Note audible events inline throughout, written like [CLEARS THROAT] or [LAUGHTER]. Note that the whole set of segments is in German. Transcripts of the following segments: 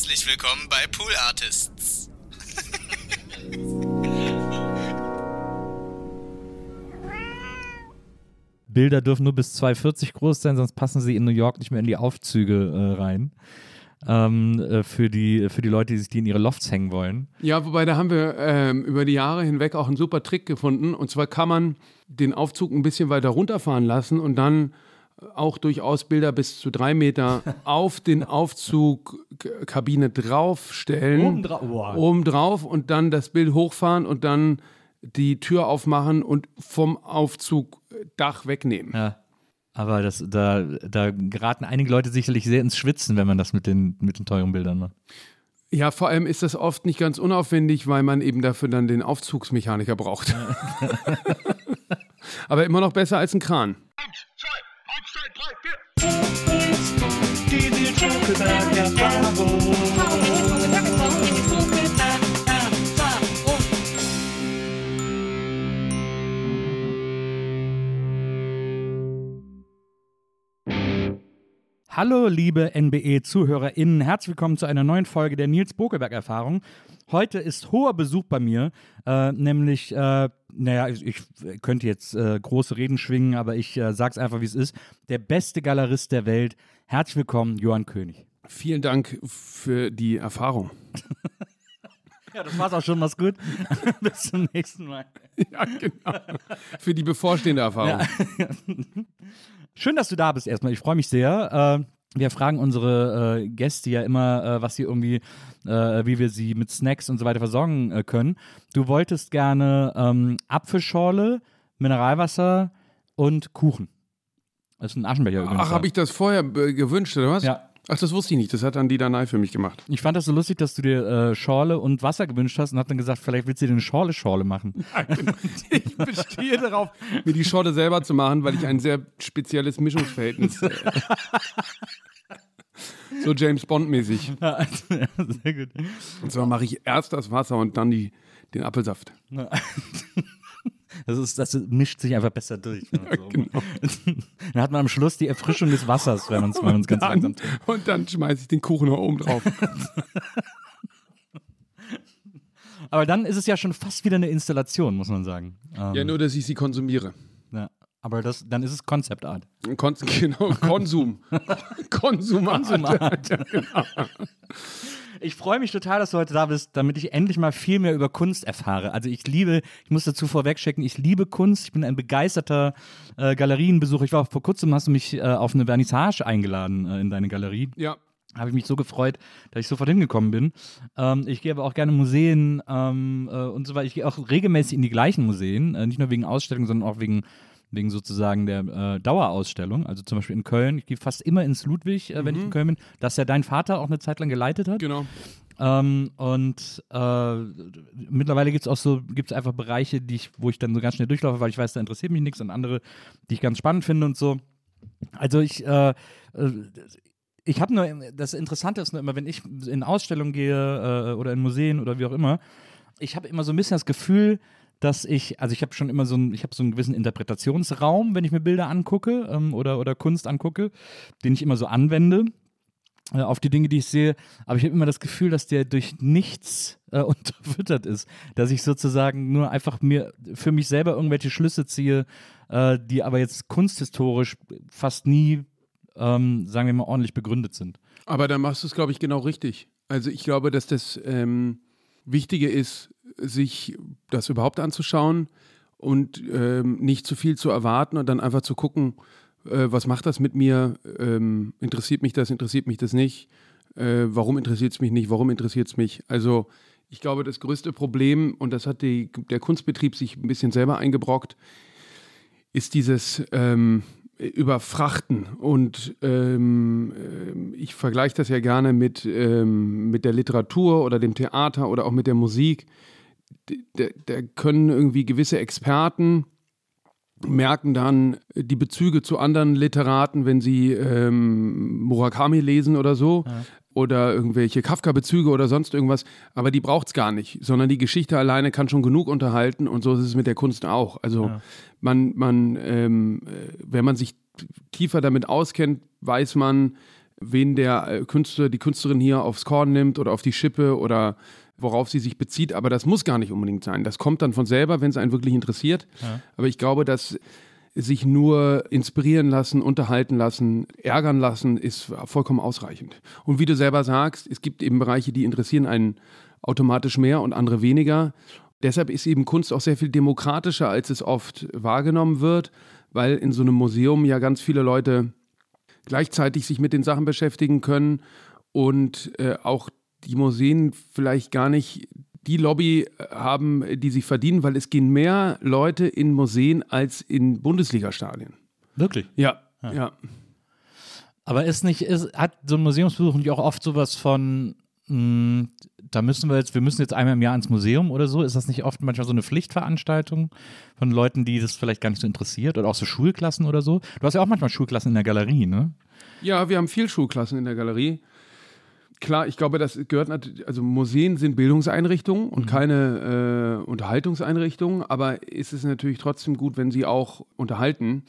Herzlich willkommen bei Pool Artists. Bilder dürfen nur bis 2,40 groß sein, sonst passen sie in New York nicht mehr in die Aufzüge äh, rein. Ähm, äh, für, die, für die Leute, die sich die in ihre Lofts hängen wollen. Ja, wobei da haben wir ähm, über die Jahre hinweg auch einen super Trick gefunden. Und zwar kann man den Aufzug ein bisschen weiter runterfahren lassen und dann auch durchaus Bilder bis zu drei Meter [LAUGHS] auf den Aufzugkabine draufstellen. Oben dra- wow. Oben drauf und dann das Bild hochfahren und dann die Tür aufmachen und vom Aufzugdach wegnehmen. Ja. Aber das, da, da geraten einige Leute sicherlich sehr ins Schwitzen, wenn man das mit den, mit den teuren Bildern macht. Ja, vor allem ist das oft nicht ganz unaufwendig, weil man eben dafür dann den Aufzugsmechaniker braucht. [LAUGHS] Aber immer noch besser als ein Kran. Hallo, liebe NBE-ZuhörerInnen, herzlich willkommen zu einer neuen Folge der Nils Bokelberg-Erfahrung. Heute ist hoher Besuch bei mir, äh, nämlich, äh, naja, ich, ich könnte jetzt äh, große Reden schwingen, aber ich äh, sag's einfach, wie es ist. Der beste Galerist der Welt. Herzlich willkommen, Johann König. Vielen Dank für die Erfahrung. [LAUGHS] Ja, das war's auch schon, mach's gut. [LAUGHS] Bis zum nächsten Mal. [LAUGHS] Ja, genau. Für die bevorstehende Erfahrung. Schön, dass du da bist erstmal. Ich freue mich sehr. Wir fragen unsere äh, Gäste ja immer, äh, was sie irgendwie, äh, wie wir sie mit Snacks und so weiter versorgen äh, können. Du wolltest gerne ähm, Apfelschorle, Mineralwasser und Kuchen. Das ist ein Aschenbecher übrigens. Ach, habe ich das vorher äh, gewünscht, oder was? Ja. Ach, das wusste ich nicht. Das hat dann die Danai für mich gemacht. Ich fand das so lustig, dass du dir äh, Schorle und Wasser gewünscht hast und hab dann gesagt, vielleicht willst du dir eine Schorle-Schorle machen. [LAUGHS] Ich bestehe darauf, mir die Schorle selber zu machen, weil ich ein sehr spezielles Mischungsverhältnis. Äh, [LAUGHS] so James Bond-mäßig. [LAUGHS] Ja, sehr gut. Und zwar mache ich erst das Wasser und dann die, den Apfelsaft. Das, ist, das mischt sich einfach besser durch. [LAUGHS] wenn man so- genau. [LAUGHS] Dann hat man am Schluss die Erfrischung des Wassers, wenn man es ganz langsam Dann, und dann schmeiße ich den Kuchen noch oben drauf. [LAUGHS] Aber dann ist es ja schon fast wieder eine Installation, muss man sagen. Ähm, Ja, nur, dass ich sie konsumiere. ja. Aber das, dann ist es Concept Art. Kon genau, Konsum. Konsumat. Konsumat. Ja, genau. Ich freue mich total, dass du heute da bist, damit ich endlich mal viel mehr über Kunst erfahre. Also ich liebe, ich muss dazu vorwegschicken, ich liebe Kunst. Ich bin ein begeisterter äh, Galerienbesucher. Ich war vor kurzem, hast du mich äh, auf eine Vernissage eingeladen äh, in deine Galerie. ja. habe ich mich so gefreut, dass ich sofort hingekommen bin. Ähm, ich gehe aber auch gerne Museen ähm, äh, und so weiter. Ich gehe auch regelmäßig in die gleichen Museen, äh, nicht nur wegen Ausstellungen, sondern auch wegen wegen sozusagen der äh, Dauerausstellung. Also zum Beispiel in Köln. Ich gehe fast immer ins Ludwig, äh, wenn ich in Köln bin, das ja dein Vater auch eine Zeit lang geleitet hat. Genau. Ähm, und äh, mittlerweile gibt es auch so, gibt es einfach Bereiche, die ich, wo ich dann so ganz schnell durchlaufe, weil ich weiß, da interessiert mich nichts und andere, die ich ganz spannend finde und so. Also ich, äh, äh, ich habe nur, das Interessante ist nur immer, wenn ich in Ausstellungen gehe äh, oder in Museen oder wie auch immer, ich habe immer so ein bisschen das Gefühl, dass ich, also ich habe schon immer so einen, ich habe so einen gewissen Interpretationsraum, wenn ich mir Bilder angucke ähm, oder, oder Kunst angucke, den ich immer so anwende äh, auf die Dinge, die ich sehe. Aber ich habe immer das Gefühl, dass der durch nichts äh, [LAUGHS] unterfüttert ist. Dass ich sozusagen nur einfach mir für mich selber irgendwelche Schlüsse ziehe, äh, die aber jetzt kunsthistorisch fast nie, ähm, sagen wir mal, ordentlich begründet sind. Aber da machst du es, glaube ich, genau richtig. Also ich glaube, dass das ähm, Wichtige ist, sich das überhaupt anzuschauen und ähm, nicht zu viel zu erwarten und dann einfach zu gucken, äh, was macht das mit mir, ähm, interessiert mich das, interessiert mich das nicht, äh, warum interessiert es mich nicht, warum interessiert es mich. Also ich glaube, das größte Problem, und das hat die, der Kunstbetrieb sich ein bisschen selber eingebrockt, ist dieses ähm, Überfrachten. Und ähm, ähm, ich vergleiche das ja gerne mit, ähm, mit der Literatur oder dem Theater oder auch mit der Musik. Da, da können irgendwie gewisse Experten merken dann die Bezüge zu anderen Literaten, wenn sie ähm, Murakami lesen oder so. Oder irgendwelche Kafka-Bezüge oder sonst irgendwas. Aber die braucht es gar nicht, sondern die Geschichte alleine kann schon genug unterhalten und so ist es mit der Kunst auch. Also man, man, ähm, äh, wenn man sich tiefer damit auskennt, weiß man, wen der äh, Künstler, die Künstlerin hier aufs Korn nimmt oder auf die Schippe oder worauf sie sich bezieht. Aber das muss gar nicht unbedingt sein. Das kommt dann von selber, wenn es einen wirklich interessiert. Ja. Aber ich glaube, dass sich nur inspirieren lassen, unterhalten lassen, ärgern lassen, ist vollkommen ausreichend. Und wie du selber sagst, es gibt eben Bereiche, die interessieren einen automatisch mehr und andere weniger. Deshalb ist eben Kunst auch sehr viel demokratischer, als es oft wahrgenommen wird, weil in so einem Museum ja ganz viele Leute gleichzeitig sich mit den Sachen beschäftigen können und äh, auch die Museen vielleicht gar nicht die Lobby äh, haben, die sie verdienen, weil es gehen mehr Leute in Museen als in Bundesliga-Stadien. Wirklich? Ja, ja. ja. Aber ist nicht, ist, hat so ein Museumsbesuch nicht auch oft sowas von, mh, hm, da müssen wir jetzt, wir müssen jetzt einmal im Jahr ins Museum oder so? Ist das nicht oft manchmal so eine Pflichtveranstaltung von Leuten, die das vielleicht gar nicht so interessiert oder auch so Schulklassen oder so? Du hast ja auch manchmal Schulklassen in der Galerie, ne? Ja, wir haben viel Schulklassen in der Galerie klar, ich glaube, das gehört natürlich, also Museen sind Bildungseinrichtungen und mhm. keine äh, Unterhaltungseinrichtungen, aber es ist natürlich trotzdem gut, wenn sie auch unterhalten.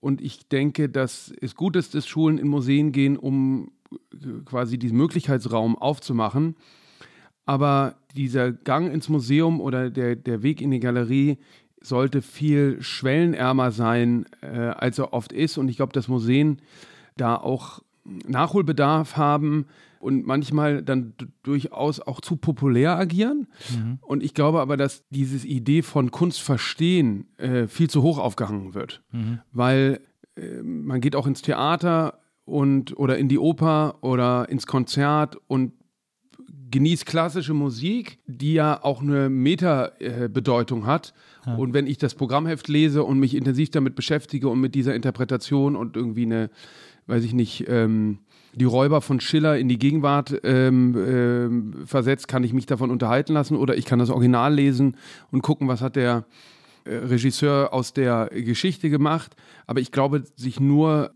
Und ich denke, dass es gut ist, dass Schulen in Museen gehen, um äh, quasi diesen Möglichkeitsraum aufzumachen. Aber dieser Gang ins Museum oder der, der Weg in die Galerie sollte viel schwellenärmer sein, äh, als er oft ist. Und ich glaube, dass Museen da auch Nachholbedarf haben, und manchmal dann durchaus auch zu populär agieren. Mhm. Und ich glaube aber, dass diese Idee von Kunst verstehen äh, viel zu hoch aufgehangen wird, mhm. weil äh, man geht auch ins Theater und oder in die Oper oder ins Konzert und genießt klassische Musik, die ja auch eine Meta-Bedeutung hat. Ja. Und wenn ich das Programmheft lese und mich intensiv damit beschäftige und mit dieser Interpretation und irgendwie eine, weiß ich nicht, ähm, die Räuber von Schiller in die Gegenwart ähm, ähm, versetzt, kann ich mich davon unterhalten lassen oder ich kann das Original lesen und gucken, was hat der äh, Regisseur aus der Geschichte gemacht. Aber ich glaube, sich nur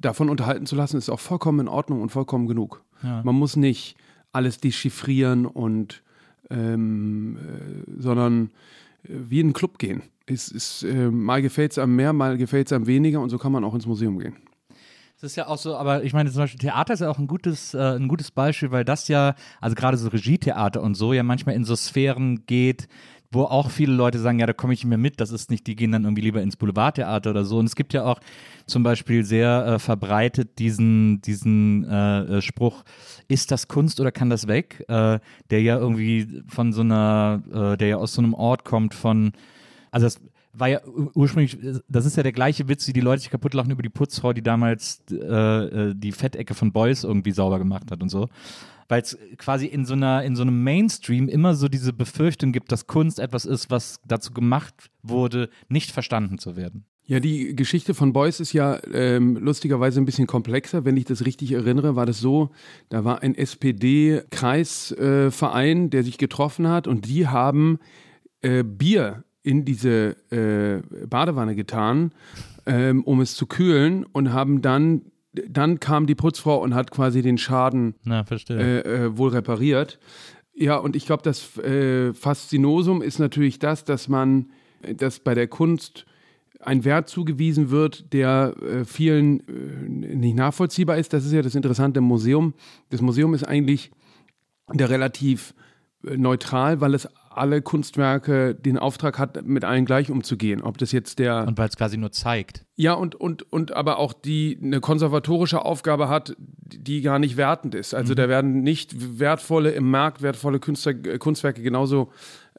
davon unterhalten zu lassen, ist auch vollkommen in Ordnung und vollkommen genug. Ja. Man muss nicht alles dechiffrieren und ähm, äh, sondern äh, wie in einen Club gehen. Es ist, äh, mal gefällt es einem mehr, mal gefällt es einem weniger und so kann man auch ins Museum gehen. Das ist ja auch so, aber ich meine, zum Beispiel Theater ist ja auch ein gutes, äh, ein gutes Beispiel, weil das ja, also gerade so Regietheater und so, ja manchmal in so Sphären geht, wo auch viele Leute sagen, ja, da komme ich nicht mehr mit, das ist nicht, die gehen dann irgendwie lieber ins Boulevardtheater oder so. Und es gibt ja auch zum Beispiel sehr äh, verbreitet diesen, diesen äh, äh Spruch, ist das Kunst oder kann das weg? Äh, der ja irgendwie von so einer, äh, der ja aus so einem Ort kommt von, also das war ja ursprünglich, das ist ja der gleiche Witz, wie die Leute sich kaputt lachen über die Putzfrau, die damals äh, äh die Fettecke von Beuys irgendwie sauber gemacht hat und so. Weil es quasi in so, einer, in so einem Mainstream immer so diese Befürchtung gibt, dass Kunst etwas ist, was dazu gemacht wurde, nicht verstanden zu werden. Ja, die Geschichte von Beuys ist ja ähm, lustigerweise ein bisschen komplexer. Wenn ich das richtig erinnere, war das so, da war ein SPD-Kreisverein, äh, der sich getroffen hat und die haben äh, Bier in diese äh, Badewanne getan, ähm, um es zu kühlen und haben dann, dann kam die Putzfrau und hat quasi den Schaden Na, äh, äh, wohl repariert. Ja, und ich glaube, das äh, Faszinosum ist natürlich das, dass man, dass bei der Kunst ein Wert zugewiesen wird, der äh, vielen äh, nicht nachvollziehbar ist. Das ist ja das Interessante im Museum. Das Museum ist eigentlich der relativ neutral, weil es alle Kunstwerke den Auftrag hat, mit allen gleich umzugehen. Ob das jetzt der. Und weil es quasi nur zeigt. Ja, und, und, und aber auch die eine konservatorische Aufgabe hat, die gar nicht wertend ist. Also mhm. da werden nicht wertvolle, im Markt wertvolle Künstler, Kunstwerke genauso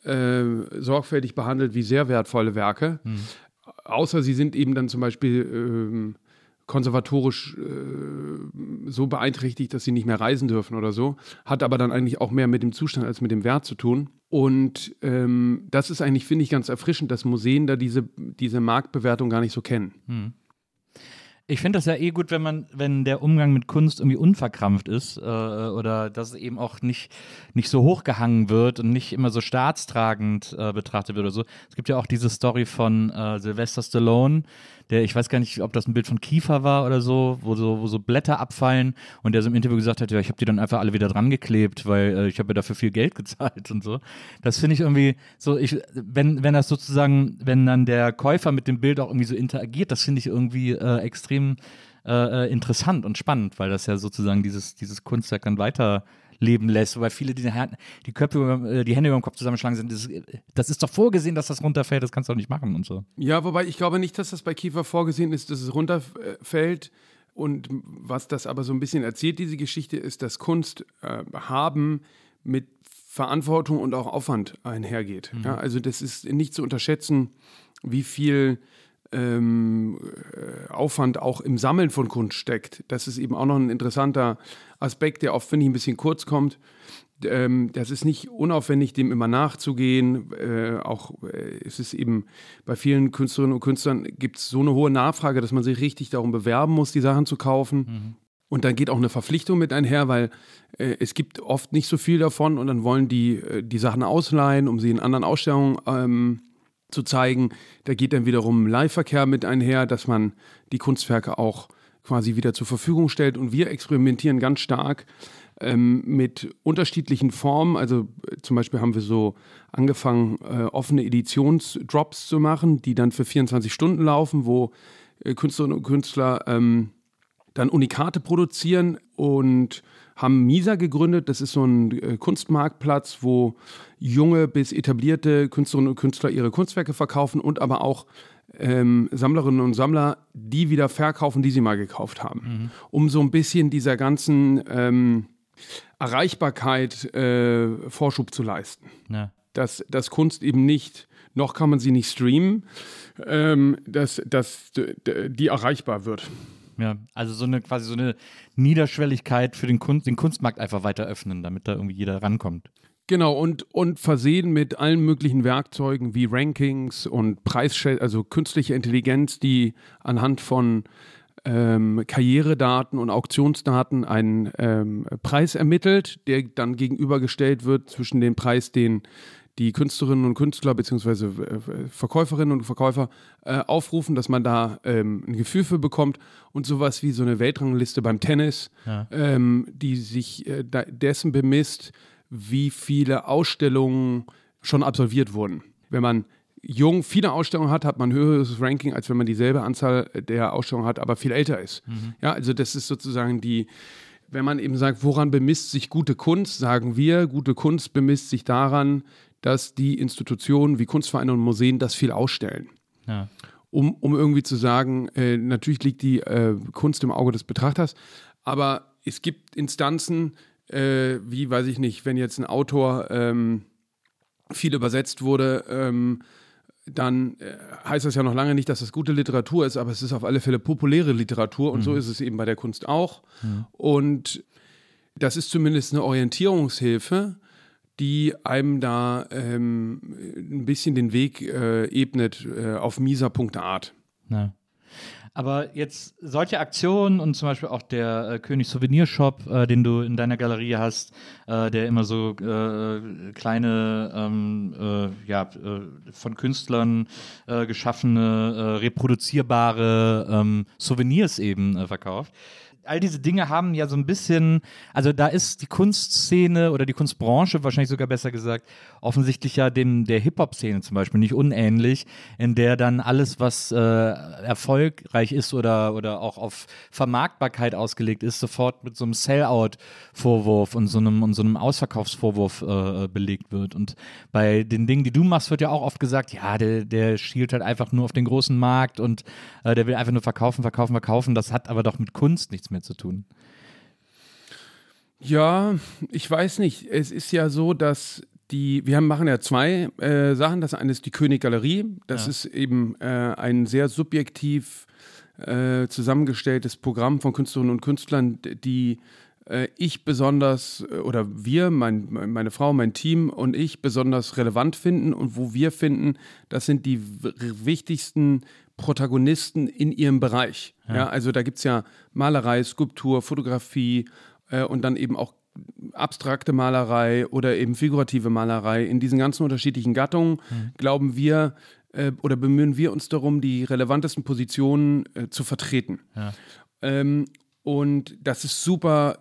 äh, sorgfältig behandelt wie sehr wertvolle Werke. Mhm. Außer sie sind eben dann zum Beispiel. Ähm, konservatorisch äh, so beeinträchtigt, dass sie nicht mehr reisen dürfen oder so. Hat aber dann eigentlich auch mehr mit dem Zustand als mit dem Wert zu tun. Und ähm, das ist eigentlich, finde ich, ganz erfrischend, dass Museen da diese, diese Marktbewertung gar nicht so kennen. Hm. Ich finde das ja eh gut, wenn man, wenn der Umgang mit Kunst irgendwie unverkrampft ist äh, oder dass es eben auch nicht, nicht so hochgehangen wird und nicht immer so staatstragend äh, betrachtet wird oder so. Es gibt ja auch diese Story von äh, Sylvester Stallone, der, ich weiß gar nicht, ob das ein Bild von Kiefer war oder so, wo so, wo so Blätter abfallen und der so im Interview gesagt hat, ja, ich habe die dann einfach alle wieder dran geklebt, weil äh, ich habe ja dafür viel Geld [LAUGHS] gezahlt und so. Das finde ich irgendwie so, ich, wenn, wenn das sozusagen, wenn dann der Käufer mit dem Bild auch irgendwie so interagiert, das finde ich irgendwie äh, extrem äh, äh, interessant und spannend, weil das ja sozusagen dieses, dieses Kunstwerk dann weiterleben lässt, weil viele die, die Köpfe, äh, die Hände über dem Kopf zusammenschlagen sind. Das, das, ist doch vorgesehen, dass das runterfällt, das kannst du doch nicht machen und so. Ja, wobei ich glaube nicht, dass das bei Kiefer vorgesehen ist, dass es runterfällt. Und was das aber so ein bisschen erzählt, diese Geschichte, ist, dass Kunst äh, haben mit Verantwortung und auch Aufwand einhergeht. Mhm. Ja, also das ist nicht zu unterschätzen, wie viel ähm, äh, Aufwand auch im Sammeln von Kunst steckt. Das ist eben auch noch ein interessanter Aspekt, der oft, finde ich, ein bisschen kurz kommt. Ähm, das ist nicht unaufwendig, dem immer nachzugehen. Äh, auch äh, ist es eben bei vielen Künstlerinnen und Künstlern gibt es so eine hohe Nachfrage, dass man sich richtig darum bewerben muss, die Sachen zu kaufen. Mhm. Und dann geht auch eine Verpflichtung mit einher, weil äh, es gibt oft nicht so viel davon und dann wollen die äh, die Sachen ausleihen, um sie in anderen Ausstellungen ähm, zu zeigen. Da geht dann wiederum Leihverkehr mit einher, dass man die Kunstwerke auch quasi wieder zur Verfügung stellt. Und wir experimentieren ganz stark ähm, mit unterschiedlichen Formen. Also äh, zum Beispiel haben wir so angefangen, äh, offene Editionsdrops zu machen, die dann für 24 Stunden laufen, wo äh, Künstlerinnen und Künstler ähm, dann Unikate produzieren und haben Misa gegründet. Das ist so ein äh, Kunstmarktplatz, wo junge bis etablierte Künstlerinnen und Künstler ihre Kunstwerke verkaufen und aber auch ähm, Sammlerinnen und Sammler die wieder verkaufen, die sie mal gekauft haben. Mhm. Um so ein bisschen dieser ganzen ähm, Erreichbarkeit äh, Vorschub zu leisten. Ja. Dass, dass Kunst eben nicht, noch kann man sie nicht streamen, ähm, dass, dass die erreichbar wird. Ja, also so eine quasi so eine Niederschwelligkeit für den, Kunst, den Kunstmarkt einfach weiter öffnen, damit da irgendwie jeder rankommt. Genau, und, und versehen mit allen möglichen Werkzeugen wie Rankings und Preisschätzungen, also künstliche Intelligenz, die anhand von ähm, Karrieredaten und Auktionsdaten einen ähm, Preis ermittelt, der dann gegenübergestellt wird zwischen dem Preis, den die Künstlerinnen und Künstler bzw. Äh, Verkäuferinnen und Verkäufer äh, aufrufen, dass man da ähm, ein Gefühl für bekommt und sowas wie so eine Weltrangliste beim Tennis, ja. ähm, die sich äh, dessen bemisst, wie viele Ausstellungen schon absolviert wurden. Wenn man jung viele Ausstellungen hat, hat man ein höheres Ranking, als wenn man dieselbe Anzahl der Ausstellungen hat, aber viel älter ist. Mhm. Ja, also das ist sozusagen die, wenn man eben sagt, woran bemisst sich gute Kunst, sagen wir, gute Kunst bemisst sich daran, dass die Institutionen wie Kunstvereine und Museen das viel ausstellen. Ja. Um, um irgendwie zu sagen, äh, natürlich liegt die äh, Kunst im Auge des Betrachters, aber es gibt Instanzen, äh, wie, weiß ich nicht, wenn jetzt ein Autor ähm, viel übersetzt wurde, ähm, dann äh, heißt das ja noch lange nicht, dass das gute Literatur ist, aber es ist auf alle Fälle populäre Literatur und mhm. so ist es eben bei der Kunst auch. Mhm. Und das ist zumindest eine Orientierungshilfe, die einem da ähm, ein bisschen den Weg äh, ebnet äh, auf misa.art. Ja. Aber jetzt solche Aktionen und zum Beispiel auch der äh, König Souvenir Shop, äh, den du in deiner Galerie hast, äh, der immer so äh, kleine, ähm, äh, ja, äh, von Künstlern geschaffene, reproduzierbare ähm, Souvenirs eben verkauft all diese Dinge haben ja so ein bisschen, also da ist die Kunstszene oder die Kunstbranche wahrscheinlich sogar besser gesagt, offensichtlich ja dem der Hip-Hop-Szene zum Beispiel nicht unähnlich, in der dann alles, was äh, erfolgreich ist oder, oder auch auf Vermarktbarkeit ausgelegt ist, sofort mit so einem Sell-out-Vorwurf und so einem, und so einem Ausverkaufsvorwurf äh, belegt wird. Und bei den Dingen, die du machst, wird ja auch oft gesagt, ja, der, der schielt halt einfach nur auf den großen Markt und äh, der will einfach nur verkaufen, verkaufen, verkaufen. Das hat aber doch mit Kunst nichts mehr zu tun. Ja, ich weiß nicht. Es ist ja so, dass die, wir haben, machen ja zwei äh, Sachen. Das eine ist die König-Galerie. Das ja. ist eben äh, ein sehr subjektiv äh, zusammengestelltes Programm von Künstlerinnen und Künstlern, die äh, ich besonders äh, oder wir, mein, meine Frau, mein Team und ich besonders relevant finden und wo wir finden, das sind die wichtigsten Protagonisten in ihrem Bereich. Ja. ja also da gibt es ja Malerei, Skulptur, Fotografie äh, und dann eben auch abstrakte Malerei oder eben figurative Malerei. In diesen ganzen unterschiedlichen Gattungen mhm. glauben wir äh, oder bemühen wir uns darum, die relevantesten Positionen äh, zu vertreten. Ja. Ähm, und das ist super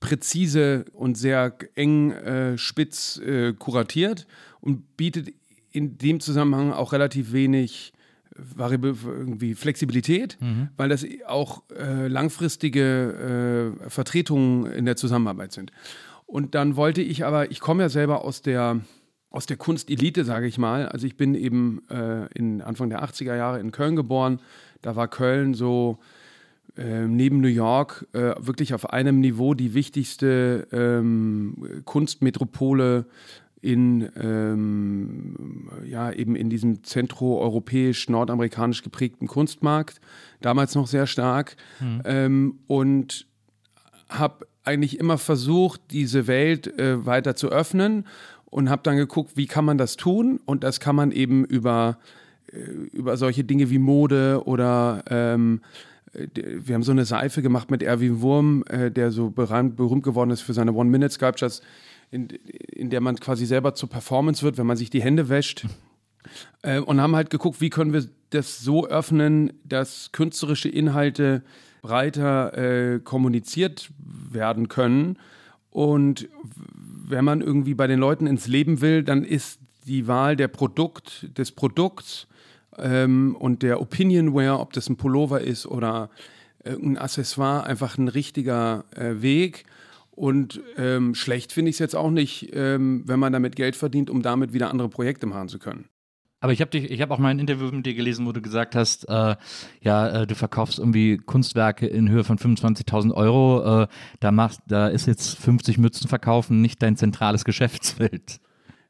präzise und sehr eng äh, spitz äh, kuratiert und bietet in dem Zusammenhang auch relativ wenig Variable, irgendwie Flexibilität, Mhm. weil das auch äh, langfristige äh, Vertretungen in der Zusammenarbeit sind. Und dann wollte ich aber, ich komme ja selber aus der, aus der Kunstelite, sage ich mal. Also ich bin eben äh, in Anfang der 80er Jahre in Köln geboren. Da war Köln so äh, neben New York äh, wirklich auf einem Niveau die wichtigste ähm, Kunstmetropole in ähm, ja eben in diesem zentroeuropäisch nordamerikanisch geprägten Kunstmarkt damals noch sehr stark ähm, und habe eigentlich immer versucht diese Welt äh, weiter zu öffnen und habe dann geguckt wie kann man das tun? Und das kann man eben über äh, über solche Dinge wie Mode oder ähm, äh, wir haben so eine Seife gemacht mit Erwin Wurm, äh, der so berühmt, berühmt geworden ist für seine One-Minute-Sculptures, in, in der man quasi selber zur Performance wird, wenn man sich die Hände wäscht. [LAUGHS] Äh, und haben halt geguckt, wie können wir das so öffnen, dass künstlerische Inhalte breiter äh, kommuniziert werden können. Und wenn man irgendwie bei den Leuten ins Leben will, dann ist die Wahl der Produkt, des Produkts ähm, und der Opinionware, ob das ein Pullover ist oder äh, ein Accessoire, einfach ein richtiger äh, Weg. Und ähm, schlecht finde ich es jetzt auch nicht, ähm, wenn man damit Geld verdient, um damit wieder andere Projekte machen zu können. Aber ich habe dich, ich habe auch mal ein Interview mit dir gelesen, wo du gesagt hast, äh, ja, äh, du verkaufst irgendwie Kunstwerke in Höhe von 25.000 Euro. Äh, da machst, da ist jetzt 50 Mützen verkaufen nicht dein zentrales [LAUGHS] Geschäftsfeld.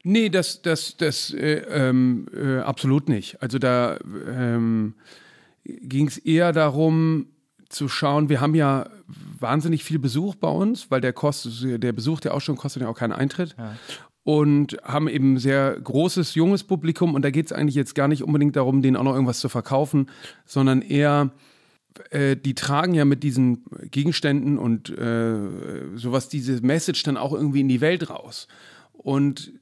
Nee, das, das, das äh, ähm, äh, absolut nicht. Also da ähm, ging es eher darum zu schauen, wir haben ja wahnsinnig viel Besuch bei uns, weil der kostet, der Besuch der Ausstellung kostet ja auch keinen Eintritt. Und haben eben sehr großes, junges Publikum und da geht es eigentlich jetzt gar nicht unbedingt darum, denen auch noch irgendwas zu verkaufen, sondern eher äh, die tragen ja mit diesen Gegenständen und äh, sowas, diese Message dann auch irgendwie in die Welt raus. Und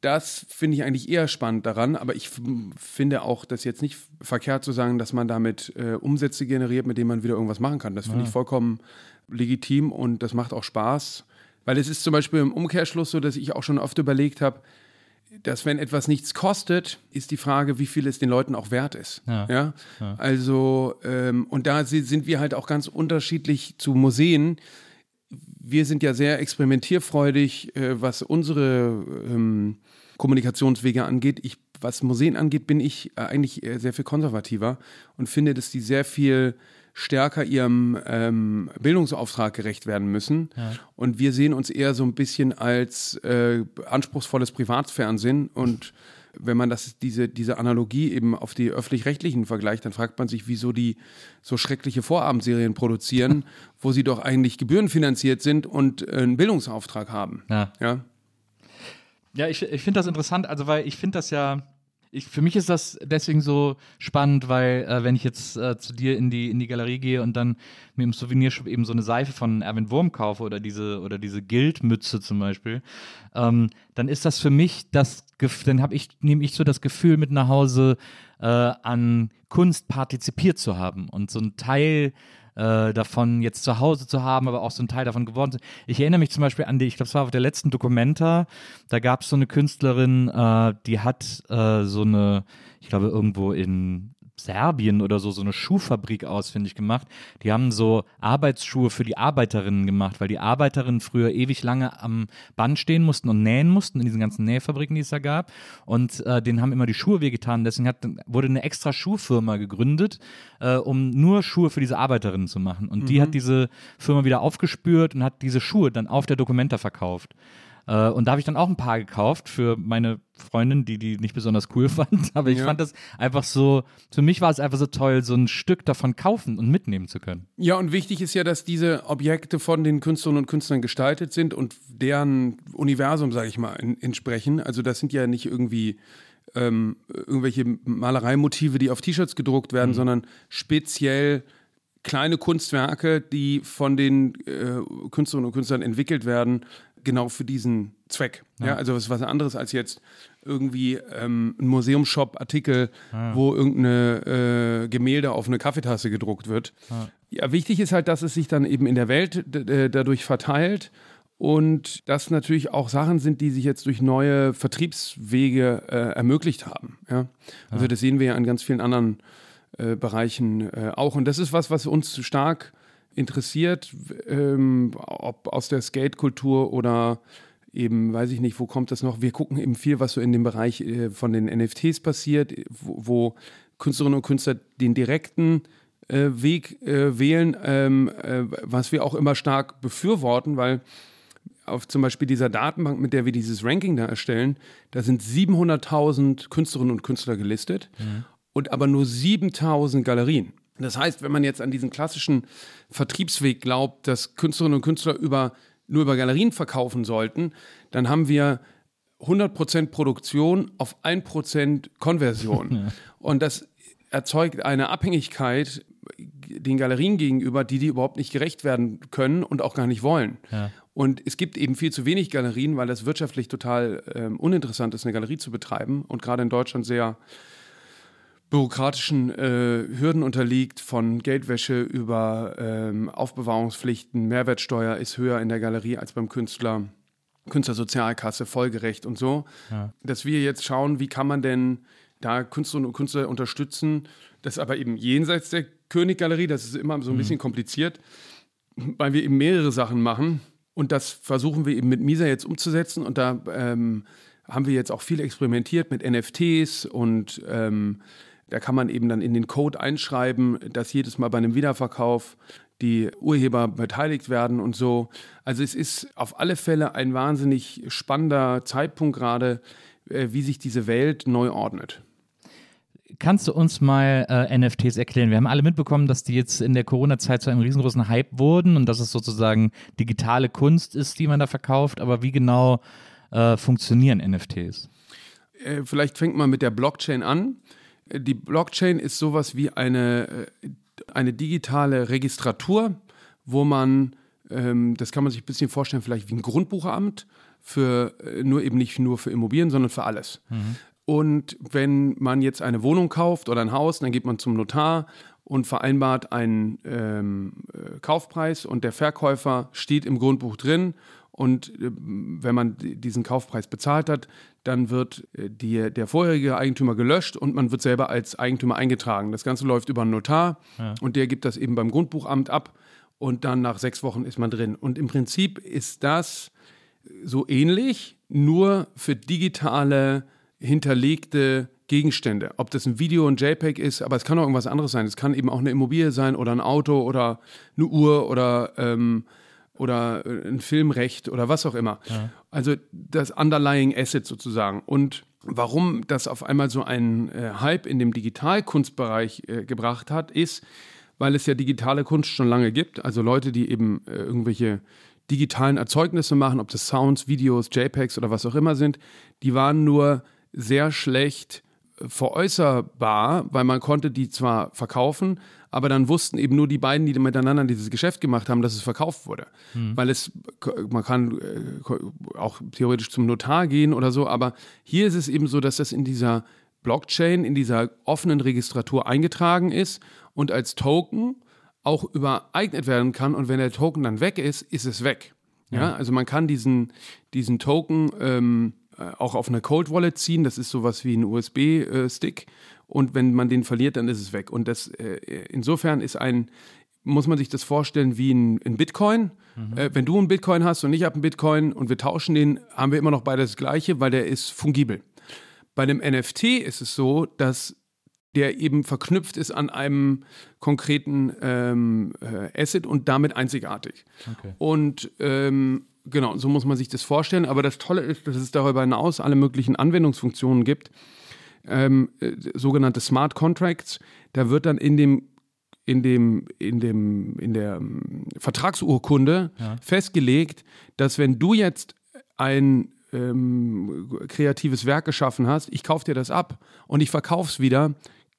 das finde ich eigentlich eher spannend daran, aber ich finde auch das jetzt nicht verkehrt zu sagen, dass man damit äh, Umsätze generiert, mit denen man wieder irgendwas machen kann. Das finde ich vollkommen legitim und das macht auch Spaß. Weil es ist zum Beispiel im Umkehrschluss so, dass ich auch schon oft überlegt habe, dass wenn etwas nichts kostet, ist die Frage, wie viel es den Leuten auch wert ist. Ja. Also, ähm, und da si- sind wir halt auch ganz unterschiedlich zu Museen. Wir sind ja sehr experimentierfreudig, äh, was unsere ähm, Kommunikationswege angeht. Ich, was Museen angeht, bin ich äh, eigentlich äh, sehr viel konservativer und finde, dass die sehr viel stärker ihrem ähm, Bildungsauftrag gerecht werden müssen. Und wir sehen uns eher so ein bisschen als äh, anspruchsvolles Privatfernsehen. Und wenn man das, diese, diese Analogie eben auf die öffentlich-rechtlichen vergleicht, dann fragt man sich, wieso die so schreckliche Vorabendserien produzieren, wo sie doch eigentlich gebührenfinanziert sind und äh, einen Bildungsauftrag haben. Ja. Ja. Ja, ich, ich finde das interessant, also weil ich finde das ja, ich, für mich ist das deswegen so spannend, weil äh, wenn ich jetzt äh, zu dir in die, in die Galerie gehe und dann mir im Souvenirshop eben so eine Seife von Erwin Wurm kaufe oder diese, oder diese Guildmütze zum Beispiel, ähm, dann ist das für mich das, dann habe ich, nehme ich so das Gefühl mit nach Hause, äh, an Kunst partizipiert zu haben. Und so ein Teil äh, davon jetzt zu Hause zu haben, aber auch so ein Teil davon geworden zu Ich erinnere mich zum Beispiel an die, ich glaube, es war auf der letzten Documenta, da gab es so eine Künstlerin, äh, die hat äh, so eine, ich glaube, irgendwo in Serbien oder so, so eine Schuhfabrik ausfindig gemacht. Die haben so Arbeitsschuhe für die Arbeiterinnen gemacht, weil die Arbeiterinnen früher ewig lange am Band stehen mussten und nähen mussten in diesen ganzen Nähfabriken, die es da gab. Und äh, denen haben immer die Schuhe wehgetan. Deswegen hat, wurde eine extra Schuhfirma gegründet, äh, um nur Schuhe für diese Arbeiterinnen zu machen. Und die hat diese Firma wieder aufgespürt und hat diese Schuhe dann auf der Documenta verkauft. Äh, und da habe ich dann auch ein paar gekauft für meine Freundin, die die nicht besonders cool [LAUGHS] fand. Aber ich Ja. fand das einfach so, für mich war es einfach so toll, so ein Stück davon kaufen und mitnehmen zu können. Ja, und wichtig ist ja, dass diese Objekte von den Künstlerinnen und Künstlern gestaltet sind und deren Universum, sage ich mal, entsprechen. Also das sind ja nicht irgendwie ähm, irgendwelche Malereimotive, die auf T-Shirts gedruckt werden, sondern speziell kleine Kunstwerke, die von den äh, Künstlerinnen und Künstlern entwickelt werden, genau für diesen Zweck. Ja, also es ist was anderes als jetzt irgendwie ähm, ein Museumshop-Artikel, wo irgendeine äh, Gemälde auf eine Kaffeetasse gedruckt wird. Ja. wichtig ist halt, dass es sich dann eben in der Welt dadurch verteilt und das natürlich auch Sachen sind, die sich jetzt durch neue Vertriebswege äh, ermöglicht haben. Ja? Also das sehen wir ja an ganz vielen anderen äh, Bereichen äh, auch. Und das ist was, was uns stark interessiert, ähm, ob aus der Skate-Kultur oder eben, weiß ich nicht, wo kommt das noch? Wir gucken eben viel, was so in dem Bereich äh, von den NFTs passiert, wo, wo, Künstlerinnen und Künstler den direkten äh, Weg äh, wählen, ähm, äh, was wir auch immer stark befürworten, weil auf zum Beispiel dieser Datenbank, mit der wir dieses Ranking da erstellen, da sind 700.000 Künstlerinnen und Künstler gelistet mhm. und aber nur 7.000 Galerien. Das heißt, wenn man jetzt an diesen klassischen Vertriebsweg glaubt, dass Künstlerinnen und Künstler über nur über Galerien verkaufen sollten, dann haben wir 100% Produktion auf 1% Konversion. [LAUGHS] Ja. Und das erzeugt eine Abhängigkeit den Galerien gegenüber, die die überhaupt nicht gerecht werden können und auch gar nicht wollen. Ja. Und es gibt eben viel zu wenig Galerien, weil das wirtschaftlich total ähm, uninteressant ist, eine Galerie zu betreiben und gerade in Deutschland sehr bürokratischen äh, Hürden unterliegt, von Geldwäsche über ähm, Aufbewahrungspflichten, Mehrwertsteuer ist höher in der Galerie als beim Künstler, Künstlersozialkasse, folgerecht und so, ja. dass wir jetzt schauen, wie kann man denn da Künstlerinnen und Künstler unterstützen, das aber eben jenseits der Königgalerie, das ist immer so ein mhm. bisschen kompliziert, weil wir eben mehrere Sachen machen und das versuchen wir eben mit Misa jetzt umzusetzen und da ähm, haben wir jetzt auch viel experimentiert mit NFTs und ähm, da kann man eben dann in den Code einschreiben, dass jedes Mal bei einem Wiederverkauf die Urheber beteiligt werden und so. Also es ist auf alle Fälle ein wahnsinnig spannender Zeitpunkt gerade, äh, wie sich diese Welt neu ordnet. Kannst du uns mal äh, NFTs erklären? Wir haben alle mitbekommen, dass die jetzt in der Corona-Zeit zu einem riesengroßen Hype wurden und dass es sozusagen digitale Kunst ist, die man da verkauft. Aber wie genau äh, funktionieren NFTs? Äh, vielleicht fängt man mit der Blockchain an die Blockchain ist sowas wie eine, äh, eine digitale Registratur, wo man, ähm, das kann man sich ein bisschen vorstellen, vielleicht wie ein Grundbuchamt, für äh, nur eben nicht nur für Immobilien, sondern für alles. Mhm. Und wenn man jetzt eine Wohnung kauft oder ein Haus, dann geht man zum Notar und vereinbart einen ähm, äh, Kaufpreis und der Verkäufer steht im Grundbuch drin und äh, wenn man diesen Kaufpreis bezahlt hat, dann wird äh, die, der vorherige Eigentümer gelöscht und man wird selber als Eigentümer eingetragen. Das Ganze läuft über einen Notar ja. und der gibt das eben beim Grundbuchamt ab und dann nach sechs Wochen ist man drin. Und im Prinzip ist das so ähnlich, nur für digitale hinterlegte Gegenstände. Ob das ein Video, ein JPEG ist, aber es kann auch irgendwas anderes sein. Es kann eben auch eine Immobilie sein oder ein Auto oder eine Uhr oder ähm, oder äh, ein Filmrecht oder was auch immer. Ja. Also das Underlying Asset sozusagen. Und warum das auf einmal so einen äh, Hype in dem Digitalkunstbereich äh, gebracht hat, ist, weil es ja digitale Kunst schon lange gibt. Also Leute, die eben äh, irgendwelche digitalen Erzeugnisse machen, ob das Sounds, Videos, JPEGs oder was auch immer sind, die waren nur sehr schlecht veräußerbar, weil man konnte die zwar verkaufen, aber dann wussten eben nur die beiden, die miteinander dieses Geschäft gemacht haben, dass es verkauft wurde. Mhm. Weil es, man kann äh, auch theoretisch zum Notar gehen oder so, aber hier ist es eben so, dass das in dieser Blockchain, in dieser offenen Registratur eingetragen ist und als Token auch übereignet werden kann und wenn der Token dann weg ist, ist es weg. Ja, ja also man kann diesen, diesen Token ähm, äh, auch auf eine Cold Wallet ziehen. Das ist sowas wie ein USB-Stick. Und wenn man den verliert, dann ist es weg. Und das äh, insofern ist ein, muss man sich das vorstellen wie ein, ein Bitcoin. Mhm. Äh, wenn du einen Bitcoin hast und ich habe einen Bitcoin und wir tauschen den, haben wir immer noch beide das Gleiche, weil der ist fungibel. Bei dem NFT ist es so, dass der eben verknüpft ist an einem konkreten ähm, äh, Asset und damit einzigartig. Okay. Und ähm, genau, so muss man sich das vorstellen. Aber das Tolle ist, dass es darüber hinaus alle möglichen Anwendungsfunktionen gibt, ähm, äh, sogenannte Smart Contracts. Da wird dann in dem in dem in dem in der ähm, Vertragsurkunde ja. festgelegt, dass wenn du jetzt ein ähm, kreatives Werk geschaffen hast, ich kaufe dir das ab und ich verkaufe es wieder,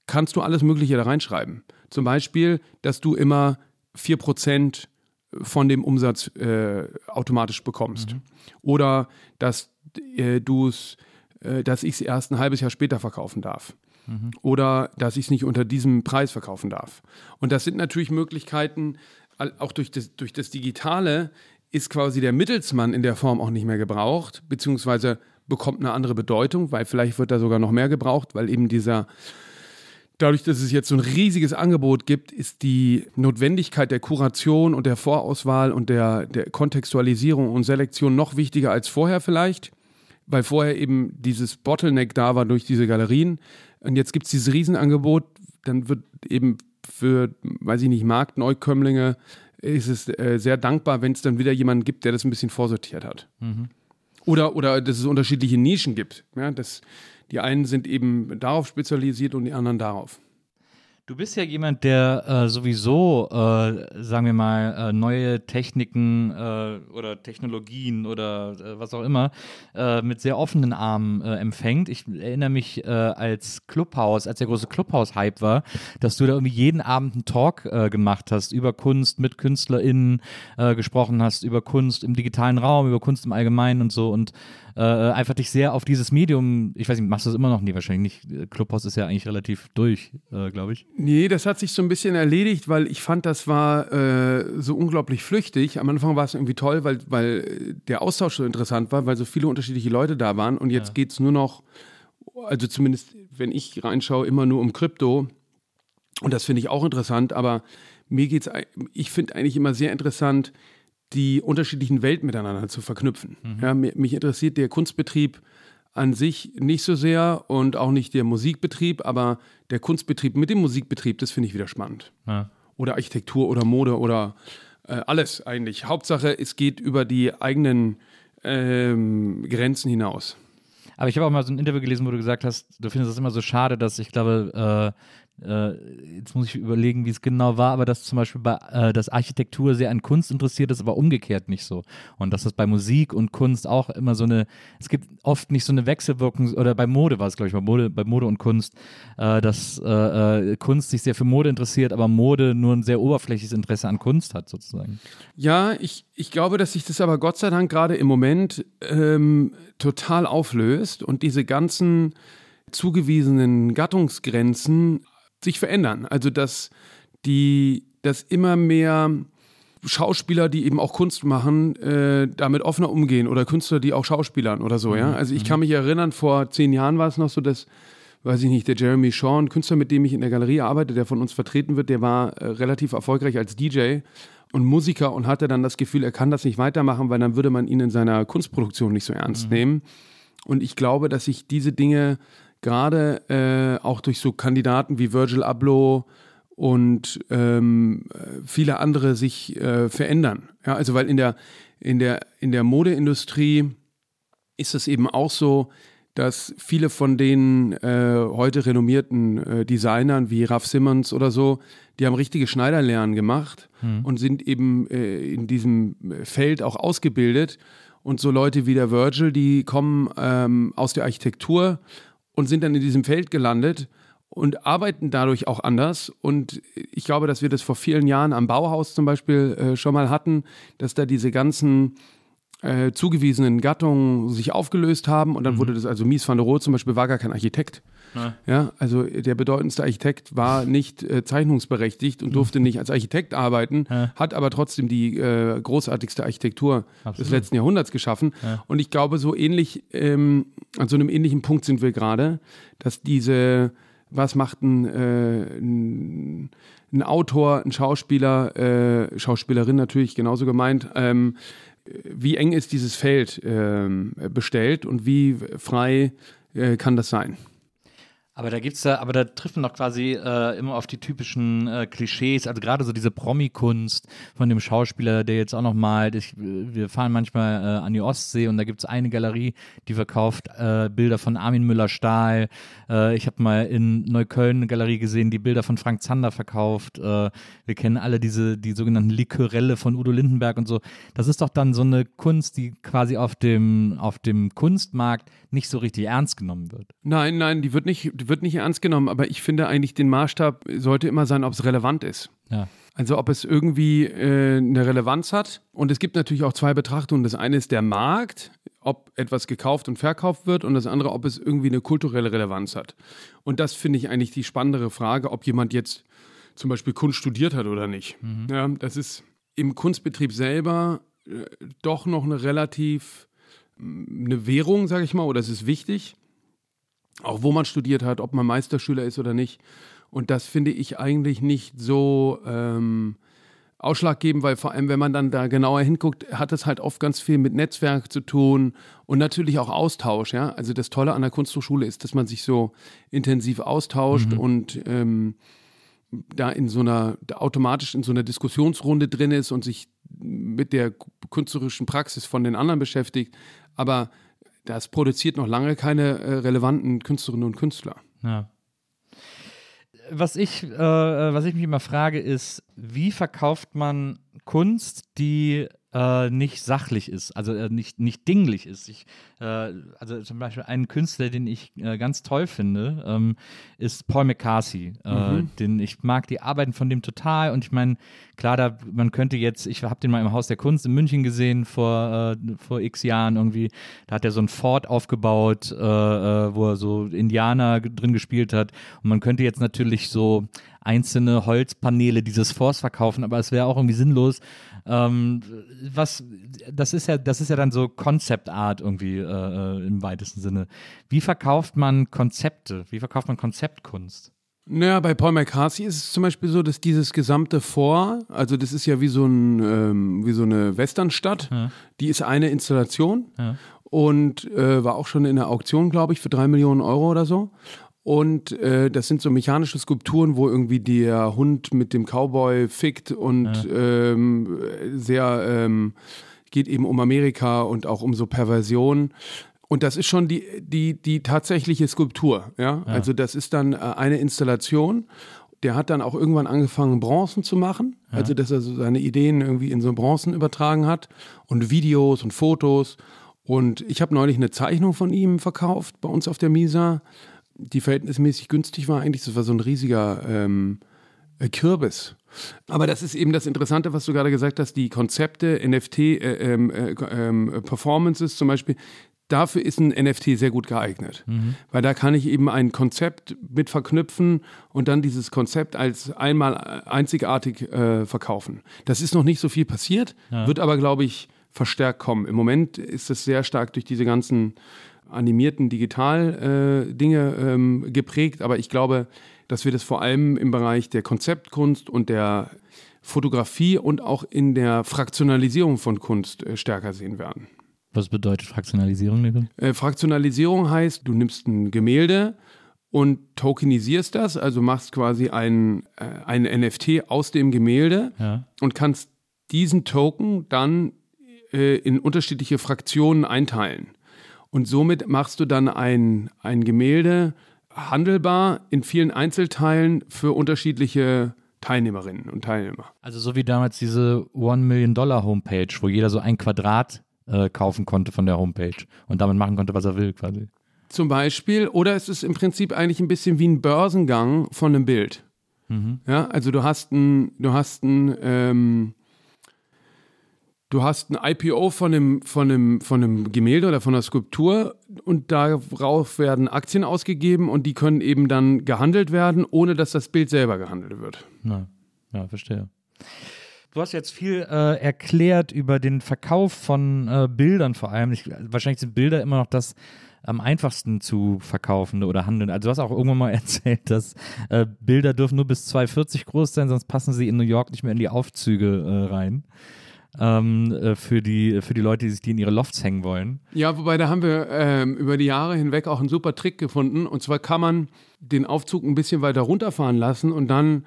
kannst du alles Mögliche da reinschreiben. Zum Beispiel, dass du immer 4% von dem Umsatz äh, automatisch bekommst. Mhm. Oder dass äh, du es, dass ich es erst ein halbes Jahr später verkaufen darf. Mhm. Oder dass ich es nicht unter diesem Preis verkaufen darf. Und das sind natürlich Möglichkeiten, auch durch das, durch das Digitale ist quasi der Mittelsmann in der Form auch nicht mehr gebraucht, beziehungsweise bekommt eine andere Bedeutung, weil vielleicht wird da sogar noch mehr gebraucht, weil eben dieser Dadurch, dass es jetzt so ein riesiges Angebot gibt, ist die Notwendigkeit der Kuration und der Vorauswahl und der, der Kontextualisierung und Selektion noch wichtiger als vorher vielleicht, weil vorher eben dieses Bottleneck da war durch diese Galerien. Und jetzt gibt es dieses Riesenangebot, dann wird eben für, weiß ich nicht, Marktneukömmlinge ist es äh, sehr dankbar, wenn es dann wieder jemanden gibt, der das ein bisschen vorsortiert hat. Mhm. Oder, oder dass es unterschiedliche Nischen gibt. Ja, dass die einen sind eben darauf spezialisiert und die anderen darauf. Du bist ja jemand, der äh, sowieso, äh, sagen wir mal, äh, neue Techniken äh, oder Technologien oder äh, was auch immer äh, mit sehr offenen Armen empfängt. Ich erinnere mich als Clubhaus, als der große Clubhaus-Hype war, dass du da irgendwie jeden Abend einen Talk gemacht hast über Kunst mit KünstlerInnen gesprochen hast, über Kunst im digitalen Raum, über Kunst im Allgemeinen und so und äh, einfach dich sehr auf dieses Medium, ich weiß nicht, machst du das immer noch? Nee, wahrscheinlich nicht. Clubhouse ist ja eigentlich relativ durch, äh, glaube ich. Nee, das hat sich so ein bisschen erledigt, weil ich fand, das war äh, so unglaublich flüchtig. Am Anfang war es irgendwie toll, weil, weil der Austausch so interessant war, weil so viele unterschiedliche Leute da waren und jetzt ja. geht es nur noch, also zumindest wenn ich reinschaue, immer nur um Krypto. Und das finde ich auch interessant, aber mir geht es, ich finde eigentlich immer sehr interessant, die unterschiedlichen Welten miteinander zu verknüpfen. Mhm. Ja, mich interessiert der Kunstbetrieb an sich nicht so sehr und auch nicht der Musikbetrieb, aber der Kunstbetrieb mit dem Musikbetrieb, das finde ich wieder spannend. Ja. Oder Architektur oder Mode oder äh, alles eigentlich. Hauptsache, es geht über die eigenen ähm, Grenzen hinaus. Aber ich habe auch mal so ein Interview gelesen, wo du gesagt hast, du findest es immer so schade, dass ich glaube, äh, äh, jetzt muss ich überlegen, wie es genau war, aber dass zum Beispiel bei, äh, dass Architektur sehr an Kunst interessiert ist, aber umgekehrt nicht so. Und dass das bei Musik und Kunst auch immer so eine, es gibt oft nicht so eine Wechselwirkung, oder bei Mode war es, glaube ich, bei Mode, bei Mode und Kunst, äh, dass äh, äh, Kunst sich sehr für Mode interessiert, aber Mode nur ein sehr oberflächliches Interesse an Kunst hat, sozusagen. Ja, ich, ich glaube, dass sich das aber Gott sei Dank gerade im Moment ähm, total auflöst und diese ganzen zugewiesenen Gattungsgrenzen sich verändern. Also dass die, dass immer mehr Schauspieler, die eben auch Kunst machen, äh, damit offener umgehen oder Künstler, die auch Schauspielern oder so, ja. Mhm. Also ich kann mich erinnern, vor zehn Jahren war es noch so, dass, weiß ich nicht, der Jeremy Shaw, ein Künstler, mit dem ich in der Galerie arbeite, der von uns vertreten wird, der war äh, relativ erfolgreich als DJ und Musiker und hatte dann das Gefühl, er kann das nicht weitermachen, weil dann würde man ihn in seiner Kunstproduktion nicht so ernst mhm. nehmen. Und ich glaube, dass sich diese Dinge gerade äh, auch durch so Kandidaten wie Virgil Abloh und ähm, viele andere sich äh, verändern. Ja, also weil in der, in der, in der Modeindustrie ist es eben auch so, dass viele von den äh, heute renommierten äh, Designern wie Ralph Simmons oder so, die haben richtige Schneiderlernen gemacht hm. und sind eben äh, in diesem Feld auch ausgebildet. Und so Leute wie der Virgil, die kommen ähm, aus der Architektur und sind dann in diesem Feld gelandet und arbeiten dadurch auch anders. Und ich glaube, dass wir das vor vielen Jahren am Bauhaus zum Beispiel äh, schon mal hatten, dass da diese ganzen äh, zugewiesenen Gattungen sich aufgelöst haben und dann mhm. wurde das, also Mies van der Rohe zum Beispiel war gar kein Architekt. Ja. ja also der bedeutendste Architekt war nicht äh, zeichnungsberechtigt und durfte nicht als Architekt arbeiten, ja. hat aber trotzdem die äh, großartigste Architektur Absolut. des letzten Jahrhunderts geschaffen. Ja. Und ich glaube, so ähnlich, ähm, an so einem ähnlichen Punkt sind wir gerade, dass diese, was macht ein, äh, ein ein Autor, ein Schauspieler, äh, Schauspielerin natürlich genauso gemeint, ähm, wie eng ist dieses Feld ähm, bestellt und wie frei äh, kann das sein? Aber da gibt's da, aber da trifft man doch quasi äh, immer auf die typischen äh, Klischees, also gerade so diese Promi-Kunst von dem Schauspieler, der jetzt auch noch malt. Ich, wir fahren manchmal äh, an die Ostsee und da gibt es eine Galerie, die verkauft äh, Bilder von Armin Müller-Stahl. Äh, ich habe mal in Neukölln eine Galerie gesehen, die Bilder von Frank Zander verkauft. Äh, wir kennen alle diese, die sogenannten Likörelle von Udo Lindenberg und so. Das ist doch dann so eine Kunst, die quasi auf dem, auf dem Kunstmarkt nicht so richtig ernst genommen wird. Nein, nein, die wird nicht, wird nicht ernst genommen, aber ich finde eigentlich, den Maßstab sollte immer sein, ob es relevant ist. Ja. Also ob es irgendwie äh, eine Relevanz hat. Und es gibt natürlich auch zwei Betrachtungen. Das eine ist der Markt, ob etwas gekauft und verkauft wird, und das andere, ob es irgendwie eine kulturelle Relevanz hat. Und das finde ich eigentlich die spannendere Frage, ob jemand jetzt zum Beispiel Kunst studiert hat oder nicht. Mhm. Ja, das ist im Kunstbetrieb selber äh, doch noch eine relativ eine Währung, sage ich mal, oder es ist wichtig, auch wo man studiert hat, ob man Meisterschüler ist oder nicht. Und das finde ich eigentlich nicht so ähm, ausschlaggebend, weil vor allem, wenn man dann da genauer hinguckt, hat es halt oft ganz viel mit Netzwerk zu tun und natürlich auch Austausch. Ja, also das Tolle an der Kunsthochschule ist, dass man sich so intensiv austauscht mhm. und ähm, da in so einer automatisch in so einer Diskussionsrunde drin ist und sich mit der künstlerischen Praxis von den anderen beschäftigt. Aber das produziert noch lange keine äh, relevanten Künstlerinnen und Künstler. Ja was ich, äh, was ich mich immer frage, ist, wie verkauft man Kunst, die äh, nicht sachlich ist, also äh, nicht, nicht dinglich ist. Ich, äh, also zum Beispiel ein Künstler, den ich äh, ganz toll finde, ähm, ist Paul McCarthy. Äh, mhm. Den, ich mag die Arbeiten von dem total und ich meine, klar, da, man könnte jetzt, ich habe den mal im Haus der Kunst in München gesehen vor, äh, vor x Jahren irgendwie, da hat er so ein Fort aufgebaut, wo er so Indianer drin gespielt hat und man könnte jetzt natürlich so einzelne Holzpaneele dieses Forts verkaufen, aber es wäre auch irgendwie sinnlos. Ähm, was, das ist ja, das ist ja dann so Concept Art irgendwie äh, äh, im weitesten Sinne. Wie verkauft man Konzepte? Wie verkauft man Konzeptkunst? Naja, bei Paul McCarthy ist es zum Beispiel so, dass dieses gesamte Fort, also das ist ja wie so, ein, ähm, wie so eine Westernstadt, ja. die ist eine Installation ja. und äh, war auch schon in der Auktion, glaube ich, für drei Millionen Euro oder so. Und äh, das sind so mechanische Skulpturen, wo irgendwie der Hund mit dem Cowboy fickt und ja. ähm, sehr ähm, geht eben um Amerika und auch um so Perversion. Und das ist schon die, die, die tatsächliche Skulptur. Ja? ja. Also das ist dann äh, eine Installation. Der hat dann auch irgendwann angefangen, Bronzen zu machen. Ja. Also dass er so seine Ideen irgendwie in so Bronzen übertragen hat. Und Videos und Fotos. Und ich habe neulich eine Zeichnung von ihm verkauft bei uns auf der Misa die verhältnismäßig günstig war eigentlich. Das war so ein riesiger ähm, äh, Kürbis. Aber das ist eben das Interessante, was du gerade gesagt hast, die Konzepte, NFT, äh, ähm, äh, äh, Performances zum Beispiel, dafür ist ein NFT sehr gut geeignet. Mhm. Weil da kann ich eben ein Konzept mit verknüpfen und dann dieses Konzept als einmal äh, einzigartig äh, verkaufen. Das ist noch nicht so viel passiert, ja. wird aber, glaube ich, verstärkt kommen. Im Moment ist es sehr stark durch diese ganzen animierten Digital-Dinge äh, ähm, geprägt, aber ich glaube, dass wir das vor allem im Bereich der Konzeptkunst und der Fotografie und auch in der Fraktionalisierung von Kunst äh, stärker sehen werden. Was bedeutet Fraktionalisierung, Nico? Äh, Fraktionalisierung heißt, du nimmst ein Gemälde und tokenisierst das, also machst quasi ein, äh, ein NFT aus dem Gemälde ja. und kannst diesen Token dann äh, in unterschiedliche Fraktionen einteilen. Und somit machst du dann ein, ein Gemälde handelbar in vielen Einzelteilen für unterschiedliche Teilnehmerinnen und Teilnehmer. Also so wie damals diese One Million Dollar Homepage, wo jeder so ein Quadrat äh, kaufen konnte von der Homepage und damit machen konnte, was er will quasi. Zum Beispiel, oder es ist im Prinzip eigentlich ein bisschen wie ein Börsengang von einem Bild. Mhm. Ja, also du hast ein, du hast ein, ähm, du hast ein IPO von einem, von, einem, von einem Gemälde oder von einer Skulptur und darauf werden Aktien ausgegeben und die können eben dann gehandelt werden, ohne dass das Bild selber gehandelt wird. Ja, ja verstehe. Du hast jetzt viel äh, erklärt über den Verkauf von äh, Bildern vor allem. Ich, wahrscheinlich sind Bilder immer noch das am einfachsten zu verkaufen oder handeln. Also du hast auch irgendwann mal [LAUGHS] erzählt, dass äh, Bilder dürfen nur bis 2,40 groß sein, sonst passen sie in New York nicht mehr in die Aufzüge äh, rein ähm, äh, für, die, für die Leute, die sich die in ihre Lofts hängen wollen. Ja, wobei da haben wir ähm, über die Jahre hinweg auch einen super Trick gefunden. Und zwar kann man den Aufzug ein bisschen weiter runterfahren lassen und dann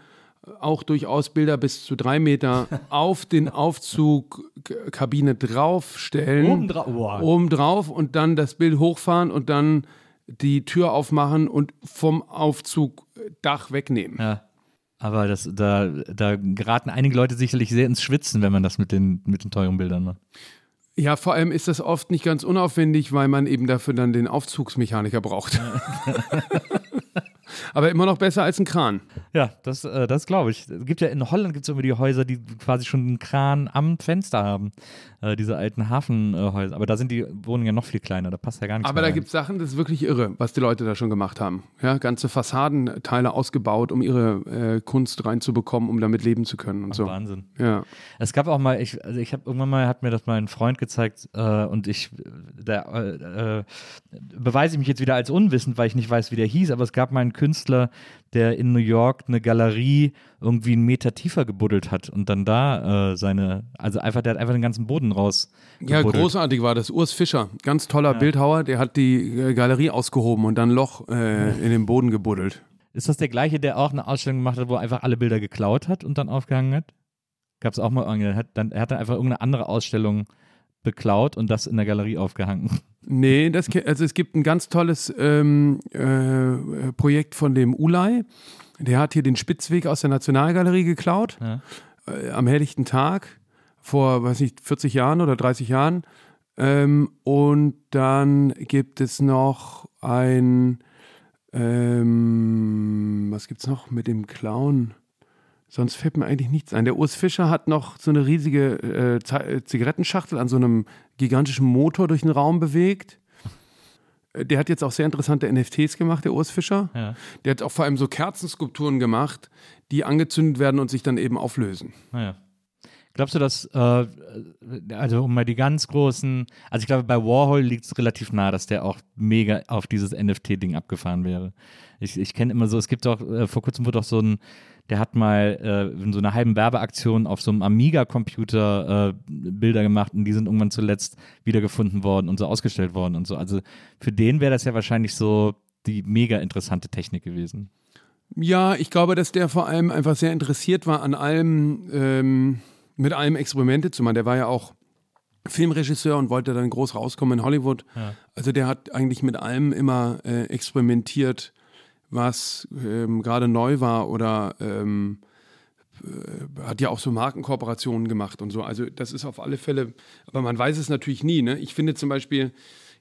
auch durchaus Bilder bis zu drei Meter [LAUGHS] auf den Aufzugkabine draufstellen. Oben, dra wow. oben drauf und dann das Bild hochfahren und dann die Tür aufmachen und vom Aufzugdach wegnehmen. Ja. Aber das, da, da geraten einige Leute sicherlich sehr ins Schwitzen, wenn man das mit den, mit den teuren Bildern macht. Ja, vor allem ist das oft nicht ganz unaufwendig, weil man eben dafür dann den Aufzugsmechaniker braucht. [LAUGHS] [LAUGHS] Aber immer noch besser als ein Kran. Ja, das, äh, das glaube ich. Es gibt ja in Holland gibt es immer die Häuser, die quasi schon einen Kran am Fenster haben. äh, diese alten Hafenhäuser. Aber da sind die Wohnungen ja noch viel kleiner, da passt ja gar nichts Aber da gibt es Sachen, das ist wirklich irre, was die Leute da schon gemacht haben. Ja, ganze Fassadenteile ausgebaut, um ihre äh, Kunst reinzubekommen, um damit leben zu können und so. Wahnsinn. Ja. Es gab auch mal, ich, also ich habe irgendwann mal, hat mir das mal ein Freund gezeigt äh, und ich, da äh, äh, beweise ich mich jetzt wieder als unwissend, weil ich nicht weiß, wie der hieß, aber es gab mal einen Künstler, der in New York eine Galerie irgendwie einen Meter tiefer gebuddelt hat und dann da äh, seine, also einfach, der hat einfach den ganzen Boden raus. Ja, großartig war das. Urs Fischer, ganz toller Bildhauer, der hat die äh, Galerie ausgehoben und dann ein Loch äh, in den Boden gebuddelt. Ist das der gleiche, der auch eine Ausstellung gemacht hat, wo er einfach alle Bilder geklaut hat und dann aufgehangen hat? Gab es auch mal, irgendwie- er hat dann, er hat dann einfach irgendeine andere Ausstellung beklaut und das in der Galerie aufgehangen. Nee, das, also es gibt ein ganz tolles ähm, äh, Projekt von dem Ulay. Der hat hier den Spitzweg aus der Nationalgalerie geklaut. Ja. äh, am helllichten Tag vor, weiß nicht, 40 Jahren oder 30 Jahren. Ähm, und dann gibt es noch ein, ähm, was gibt's noch mit dem Clown? Sonst fällt mir eigentlich nichts ein. Der Urs Fischer hat noch so eine riesige äh, äh, Zigarettenschachtel an so einem gigantischen Motor durch den Raum bewegt. Äh, Der hat jetzt auch sehr interessante NFTs gemacht, der Urs Fischer. Ja. Der hat auch vor allem so Kerzenskulpturen gemacht, die angezündet werden und sich dann eben auflösen. Naja. Glaubst du, dass, äh, also um mal die ganz großen, also ich glaube, bei Warhol liegt es relativ nah, dass der auch mega auf dieses NFT-Ding abgefahren wäre. Ich, ich kenne immer so, es gibt auch, äh, vor kurzem wurde auch so ein, der hat mal äh, in so einer halben Werbeaktion auf so einem Amiga-Computer äh, Bilder gemacht und die sind irgendwann zuletzt wiedergefunden worden und so ausgestellt worden und so. Also für den wäre das ja wahrscheinlich so die mega interessante Technik gewesen. Ja, ich glaube, dass der vor allem einfach sehr interessiert war an allem, ähm, mit allem Experimente zu machen. Der war ja auch Filmregisseur und wollte dann groß rauskommen in Hollywood. Ja. Also der hat eigentlich mit allem immer äh, experimentiert, was ähm, gerade neu war oder ähm, äh, hat ja auch so Markenkooperationen gemacht und so. Also das ist auf alle Fälle, aber man weiß es natürlich nie. Ne? Ich finde zum Beispiel,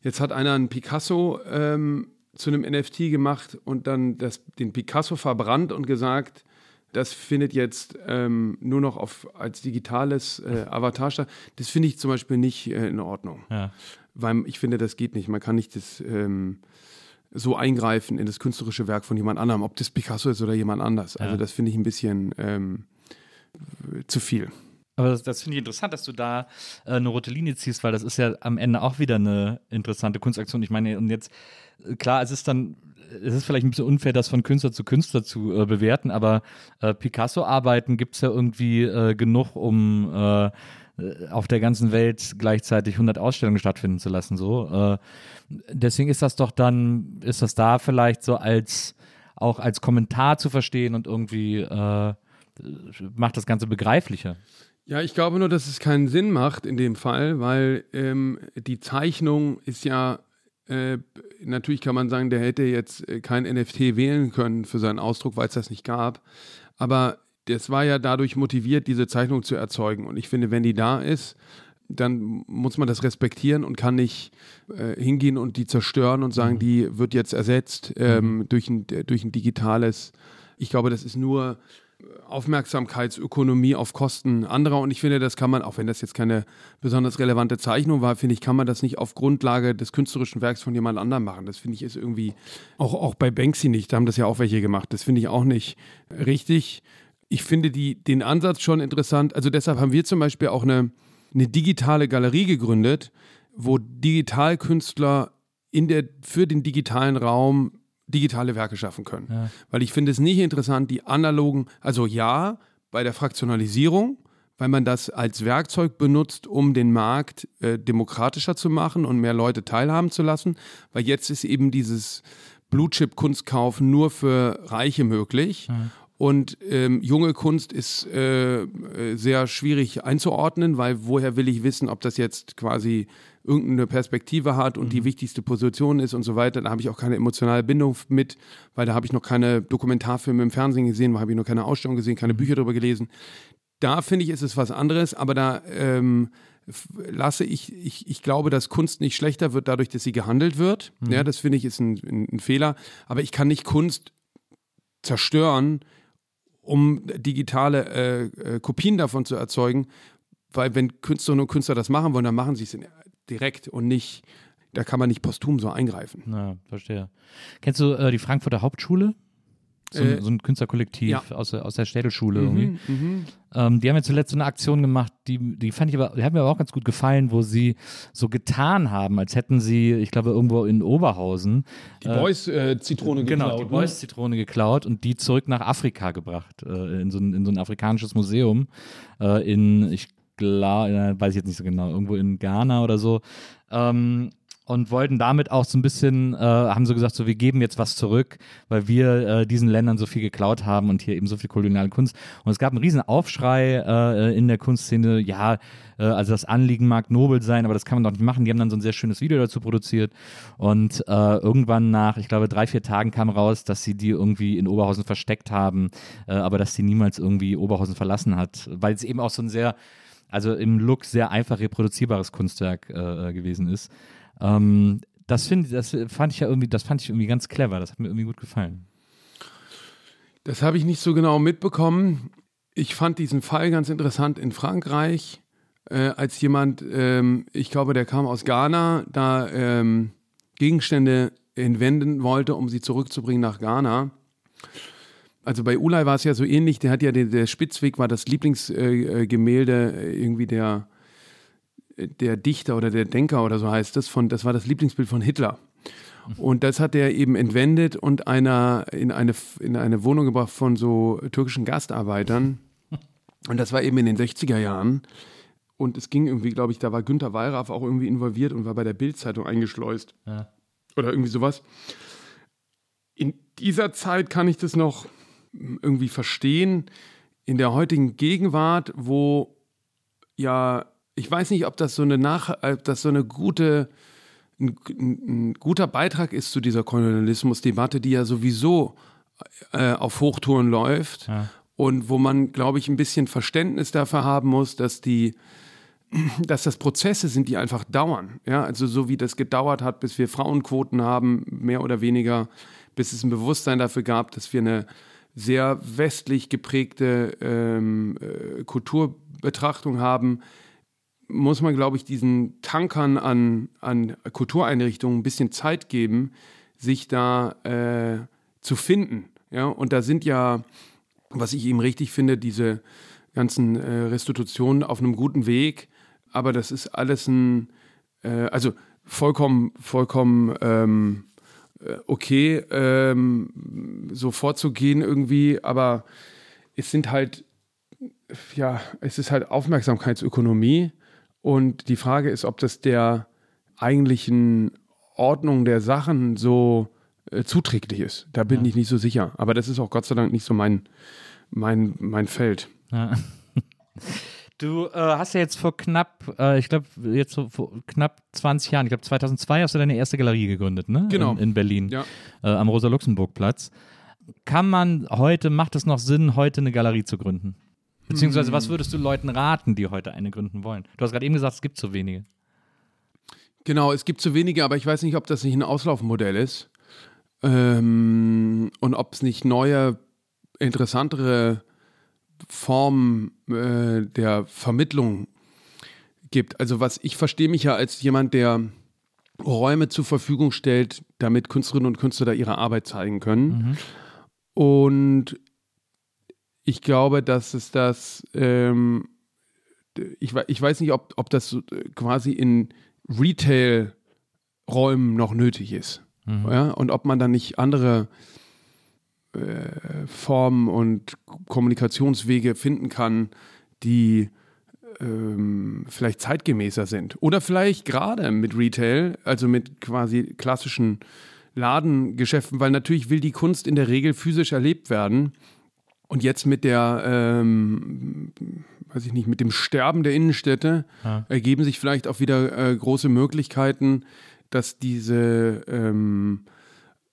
jetzt hat einer einen Picasso ähm, zu einem NFT gemacht und dann das, den Picasso verbrannt und gesagt, das findet jetzt ähm, nur noch auf, als digitales äh, Avatar statt. Das finde ich zum Beispiel nicht äh, in Ordnung. Ja. Weil ich finde, das geht nicht. Man kann nicht das ähm, so eingreifen in das künstlerische Werk von jemand anderem, ob das Picasso ist oder jemand anders. Also Ja. das finde ich ein bisschen ähm, zu viel. Aber das, das finde ich interessant, dass du da äh, eine rote Linie ziehst, weil das ist ja am Ende auch wieder eine interessante Kunstaktion. Ich meine, und jetzt, äh, klar, es ist dann, es ist vielleicht ein bisschen unfair, das von Künstler zu Künstler zu äh, bewerten, aber äh, Picasso-Arbeiten gibt es ja irgendwie äh, genug, um äh, auf der ganzen Welt gleichzeitig 100 Ausstellungen stattfinden zu lassen. So. Äh, deswegen ist das doch dann, ist das da vielleicht so als, auch als Kommentar zu verstehen und irgendwie äh, macht das Ganze begreiflicher. Ja, ich glaube nur, dass es keinen Sinn macht in dem Fall, weil ähm, die Zeichnung ist ja, äh, natürlich kann man sagen, der hätte jetzt äh, kein NFT wählen können für seinen Ausdruck, weil es das nicht gab. Aber das war ja dadurch motiviert, diese Zeichnung zu erzeugen. Und ich finde, wenn die da ist, dann muss man das respektieren und kann nicht äh, hingehen und die zerstören und sagen, die wird jetzt ersetzt ähm, durch, ein, durch ein digitales. Ich glaube, das ist nur Aufmerksamkeitsökonomie auf Kosten anderer. Und ich finde, das kann man, auch wenn das jetzt keine besonders relevante Zeichnung war, finde ich, kann man das nicht auf Grundlage des künstlerischen Werks von jemand anderem machen. Das finde ich ist irgendwie, auch, auch bei Banksy nicht, da haben das ja auch welche gemacht. Das finde ich auch nicht richtig. Ich finde die, den Ansatz schon interessant. Also deshalb haben wir zum Beispiel auch eine, eine digitale Galerie gegründet, wo Digitalkünstler in der, für den digitalen Raum digitale Werke schaffen können. Ja. Weil ich finde es nicht interessant, die analogen, also ja, bei der Fraktionalisierung, weil man das als Werkzeug benutzt, um den Markt äh, demokratischer zu machen und mehr Leute teilhaben zu lassen, weil jetzt ist eben dieses Blue-Chip-Kunstkauf nur für Reiche möglich. Und ähm, junge Kunst ist äh, sehr schwierig einzuordnen, weil woher will ich wissen, ob das jetzt quasi irgendeine Perspektive hat und die wichtigste Position ist und so weiter. Da habe ich auch keine emotionale Bindung mit, weil da habe ich noch keine Dokumentarfilme im Fernsehen gesehen, da habe ich noch keine Ausstellung gesehen, keine Bücher darüber gelesen. Da finde ich, ist es was anderes, aber da ähm, lasse ich, ich, ich glaube, dass Kunst nicht schlechter wird dadurch, dass sie gehandelt wird. Ja, das finde ich ist ein, ein, ein Fehler. Aber ich kann nicht Kunst zerstören, um digitale äh, äh, Kopien davon zu erzeugen, weil wenn Künstlerinnen und Künstler das machen wollen, dann machen sie es direkt und nicht, da kann man nicht posthum so eingreifen. Ja, verstehe. Kennst du äh, die Frankfurter Hauptschule? So, ein, Äh, so ein Künstlerkollektiv ja. aus, der- aus der Städelschule irgendwie. Mhm. Ähm, die haben ja zuletzt so eine Aktion gemacht, die, die fand ich aber, die hat mir aber auch ganz gut gefallen, wo sie so getan haben, als hätten sie, ich glaube, irgendwo in Oberhausen Die Boys-Zitrone genau, die Boys-Zitrone geklaut und die zurück nach Afrika gebracht, äh, in, so ein, in so ein afrikanisches Museum äh, in, ich glaube, weiß ich jetzt nicht so genau, irgendwo in Ghana oder so. Ähm, und wollten damit auch so ein bisschen, äh, haben so gesagt, so wir geben jetzt was zurück, weil wir äh, diesen Ländern so viel geklaut haben und hier eben so viel koloniale Kunst. Und es gab einen riesen Aufschrei äh, in der Kunstszene, ja, äh, also das Anliegen mag nobel sein, aber das kann man doch nicht machen. Die haben dann so ein sehr schönes Video dazu produziert und äh, irgendwann nach, ich glaube, drei, vier Tagen kam raus, dass sie die irgendwie in Oberhausen versteckt haben, äh, aber dass sie niemals irgendwie Oberhausen verlassen hat, weil es eben auch so ein sehr, also im Look sehr einfach reproduzierbares Kunstwerk gewesen ist. Ähm, das finde das fand ich ja irgendwie, das fand ich irgendwie ganz clever. Das hat mir irgendwie gut gefallen. Das habe ich nicht so genau mitbekommen. Ich fand diesen Fall ganz interessant in Frankreich, äh, als jemand, ähm, ich glaube, der kam aus Ghana, da ähm, Gegenstände entwenden wollte, um sie zurückzubringen nach Ghana. Also bei Ulay war es ja so ähnlich. Der hat ja den, der Spitzweg war das Lieblingsgemälde äh, Gemälde, äh, irgendwie der der Dichter oder der Denker oder so heißt das von das war das Lieblingsbild von Hitler. Und das hat er eben entwendet und einer in eine, in eine Wohnung gebracht von so türkischen Gastarbeitern. Und das war eben in den 60er Jahren. Und es ging irgendwie, glaube ich, da war Günter Wallraff auch irgendwie involviert und war bei der Bild-Zeitung eingeschleust. Ja. Oder irgendwie sowas. In dieser Zeit kann ich das noch irgendwie verstehen. In der heutigen Gegenwart, wo ja, ich weiß nicht, ob das so eine nach, das so eine gute, ein, ein guter Beitrag ist zu dieser Kolonialismusdebatte, die ja sowieso äh, auf Hochtouren läuft Ja. und wo man, glaube ich, ein bisschen Verständnis dafür haben muss, dass die [CLEARS THROAT] dass das Prozesse sind, die einfach dauern. Ja, also so wie das gedauert hat, bis wir Frauenquoten haben, mehr oder weniger, bis es ein Bewusstsein dafür gab, dass wir eine sehr westlich geprägte ähm, äh, Kulturbetrachtung haben, muss man, glaube ich, diesen Tankern an, an Kultureinrichtungen ein bisschen Zeit geben, sich da äh, zu finden. Ja, und da sind ja, was ich eben richtig finde, diese ganzen äh, Restitutionen auf einem guten Weg, aber das ist alles ein, äh, also vollkommen, vollkommen ähm, äh, okay, ähm, so vorzugehen irgendwie, aber es sind halt, ja, es ist halt Aufmerksamkeitsökonomie und die Frage ist, ob das der eigentlichen Ordnung der Sachen so äh, zuträglich ist. Da bin ich nicht so sicher, aber das ist auch Gott sei Dank nicht so mein, mein, mein Feld. Ja. [LAUGHS] Du äh, hast ja jetzt vor knapp, äh, ich glaube, jetzt vor knapp 20 Jahren, ich glaube 2002 hast du deine erste Galerie gegründet, ne? Genau. In, in Berlin, Ja. äh, am Rosa-Luxemburg-Platz. Kann man heute, macht es noch Sinn, heute eine Galerie zu gründen? Beziehungsweise, was würdest du Leuten raten, die heute eine gründen wollen? Du hast gerade eben gesagt, es gibt so wenige. Genau, es gibt zu wenige, aber ich weiß nicht, ob das nicht ein Auslaufmodell ist. Ähm, und ob es nicht neue, interessantere Formen äh, der Vermittlung gibt. Also was ich verstehe mich ja als jemand, der Räume zur Verfügung stellt, damit Künstlerinnen und Künstler da ihre Arbeit zeigen können. Und ich glaube, dass es das, ähm, ich, ich weiß nicht, ob, ob das äh, quasi in Retail-Räumen noch nötig ist. Ja? Und ob man dann nicht andere äh, Formen und Kommunikationswege finden kann, die ähm, vielleicht zeitgemäßer sind. Oder vielleicht gerade mit Retail, also mit quasi klassischen Ladengeschäften, weil natürlich will die Kunst in der Regel physisch erlebt werden. Und jetzt mit der, ähm, weiß ich nicht, mit dem Sterben der Innenstädte Ja. ergeben sich vielleicht auch wieder äh, große Möglichkeiten, dass diese ähm,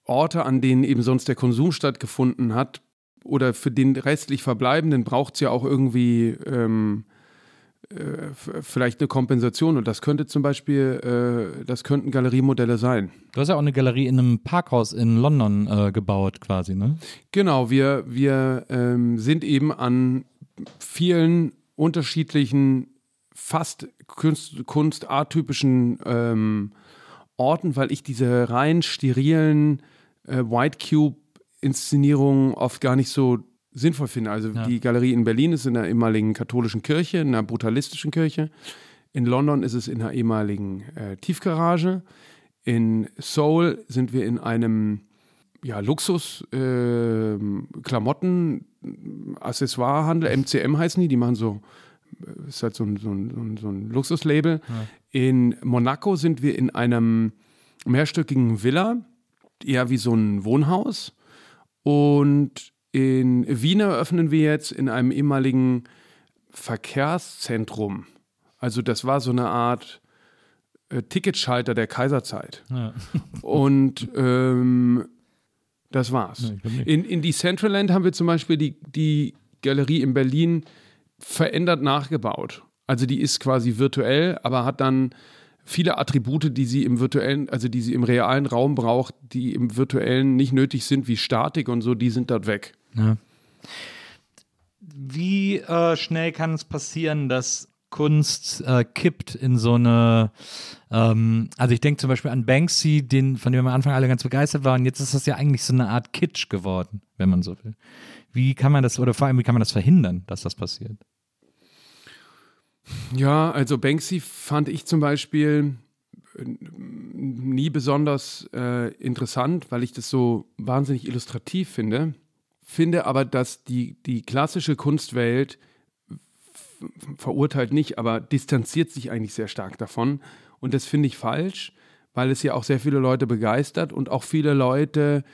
Orte, an denen eben sonst der Konsum stattgefunden hat, oder für den restlich Verbleibenden braucht es ja auch irgendwie ähm, äh, vielleicht eine Kompensation. Und das könnte zum Beispiel, äh, das könnten Galeriemodelle sein. Du hast ja auch eine Galerie in einem Parkhaus in London äh, gebaut, quasi, ne? Genau, wir, wir ähm, sind eben an vielen unterschiedlichen fast kunst, kunstarttypischen ähm, Orten, weil ich diese rein sterilen äh, White Cube-Inszenierungen oft gar nicht so sinnvoll finde. Also ja. die Galerie in Berlin ist in einer ehemaligen katholischen Kirche, in einer brutalistischen Kirche. In London ist es in einer ehemaligen äh, Tiefgarage. In Seoul sind wir in einem ja, Luxus-Klamotten, äh, Accessoirehandel, MCM heißen die, die machen so, äh, ist halt so ein, so ein, so ein Luxuslabel. Ja. In Monaco sind wir in einem mehrstöckigen Villa, eher wie so ein Wohnhaus. Und in Wien eröffnen wir jetzt in einem ehemaligen Verkehrszentrum. Also das war so eine Art äh, Ticketschalter der Kaiserzeit. Ja. [LAUGHS] Und ähm, das war's. Nee, in, in die Centraland haben wir zum Beispiel die, die Galerie in Berlin verändert nachgebaut. Also die ist quasi virtuell, aber hat dann viele Attribute, die sie im virtuellen, also die sie im realen Raum braucht, die im virtuellen nicht nötig sind, wie Statik und so, die sind dort weg. Ja. Wie äh, schnell kann es passieren, dass Kunst äh, kippt in so eine, ähm, also ich denke zum Beispiel an Banksy, den, von dem am Anfang alle ganz begeistert waren. Jetzt ist das ja eigentlich so eine Art Kitsch geworden, wenn man so will. Wie kann man das, oder vor allem, wie kann man das verhindern, dass das passiert? Ja, also Banksy fand ich zum Beispiel äh, nie besonders äh, interessant, weil ich das so wahnsinnig illustrativ finde. Finde aber, dass die, die klassische Kunstwelt verurteilt nicht, aber distanziert sich eigentlich sehr stark davon. Und das finde ich falsch, weil es ja auch sehr viele Leute begeistert und auch viele Leute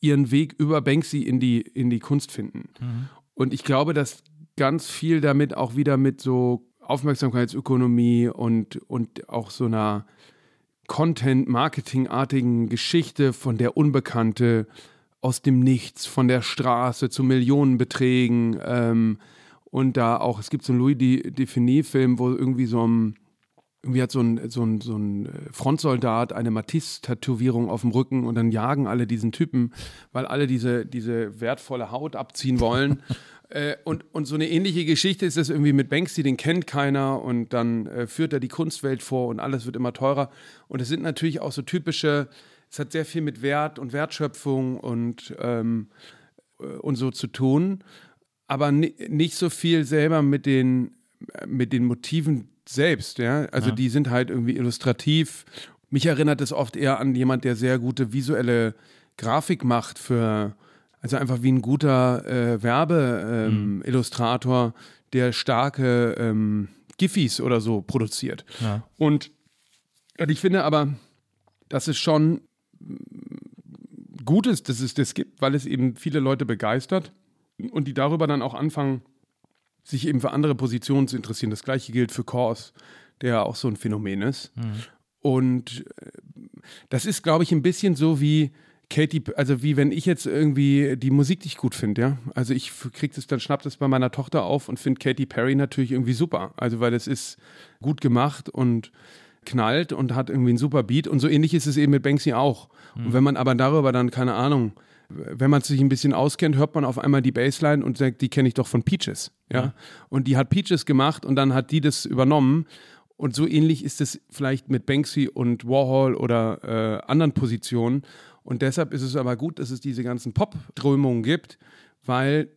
ihren Weg über Banksy in die, in die Kunst finden. Mhm. Und ich glaube, dass ganz viel damit auch wieder mit so Aufmerksamkeitsökonomie und, und auch so einer Content-Marketing-artigen Geschichte von der Unbekannte aus dem Nichts, von der Straße zu Millionenbeträgen, ähm, und da auch, es gibt so einen Louis Defini-Film, wo irgendwie so ein, irgendwie hat so ein, so ein, so ein äh, Frontsoldat eine Matisse-Tätowierung auf dem Rücken und dann jagen alle diesen Typen, weil alle diese, diese wertvolle Haut abziehen wollen. [LAUGHS] äh, und, und so eine ähnliche Geschichte ist es irgendwie mit Banksy, den kennt keiner und dann äh, führt er die Kunstwelt vor und alles wird immer teurer. Und es sind natürlich auch so typische, es hat sehr viel mit Wert und Wertschöpfung und, ähm, äh, und so zu tun aber nicht so viel selber mit den, mit den Motiven selbst, ja. Also ja. die sind halt irgendwie illustrativ. Mich erinnert es oft eher an jemand, der sehr gute visuelle Grafik macht für, also einfach wie ein guter äh, Werbeillustrator, ähm, mhm. der starke ähm, Giffys oder so produziert. Ja. Und, und ich finde aber, dass es schon gut ist, dass es das gibt, weil es eben viele Leute begeistert und die darüber dann auch anfangen, sich eben für andere Positionen zu interessieren. Das gleiche gilt für Kors, der auch so ein Phänomen ist. Mhm. Und äh, das ist, glaube ich, ein bisschen so wie Katy, also wie wenn ich jetzt irgendwie die Musik nicht gut finde, ja. Also ich kriege das dann, schnapp das bei meiner Tochter auf und finde Katy Perry natürlich irgendwie super. Also weil es ist gut gemacht und knallt und hat irgendwie einen super Beat. Und so ähnlich ist es eben mit Banksy auch. Mhm. Und wenn man aber darüber dann, keine Ahnung, wenn man sich ein bisschen auskennt, hört man auf einmal die Bassline und sagt, die kenne ich doch von Peaches. Ja? ja? Und die hat Peaches gemacht und dann hat die das übernommen. Und so ähnlich ist es vielleicht mit Banksy und Warhol oder äh, anderen Positionen. Und deshalb ist es aber gut, dass es diese ganzen Pop-Strömungen gibt, weil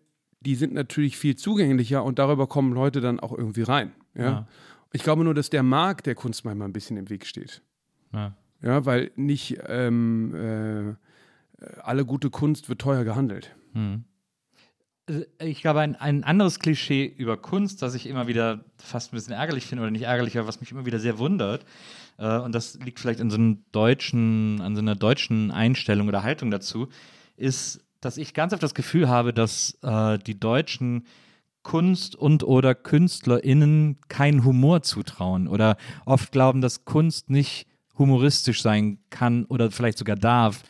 die sind natürlich viel zugänglicher und darüber kommen Leute dann auch irgendwie rein. Ja? ja. Ich glaube nur, dass der Markt der Kunst manchmal ein bisschen im Weg steht. Ja, ja weil nicht ähm, äh, alle gute Kunst wird teuer gehandelt. Hm. Ich glaube, ein, ein anderes Klischee über Kunst, das ich immer wieder fast ein bisschen ärgerlich finde oder nicht ärgerlich, aber was mich immer wieder sehr wundert, äh, und das liegt vielleicht in so einem deutschen, an so einer deutschen Einstellung oder Haltung dazu, ist, dass ich ganz oft das Gefühl habe, dass äh, die Deutschen Kunst und oder KünstlerInnen keinen Humor zutrauen oder oft glauben, dass Kunst nicht humoristisch sein kann oder vielleicht sogar darf.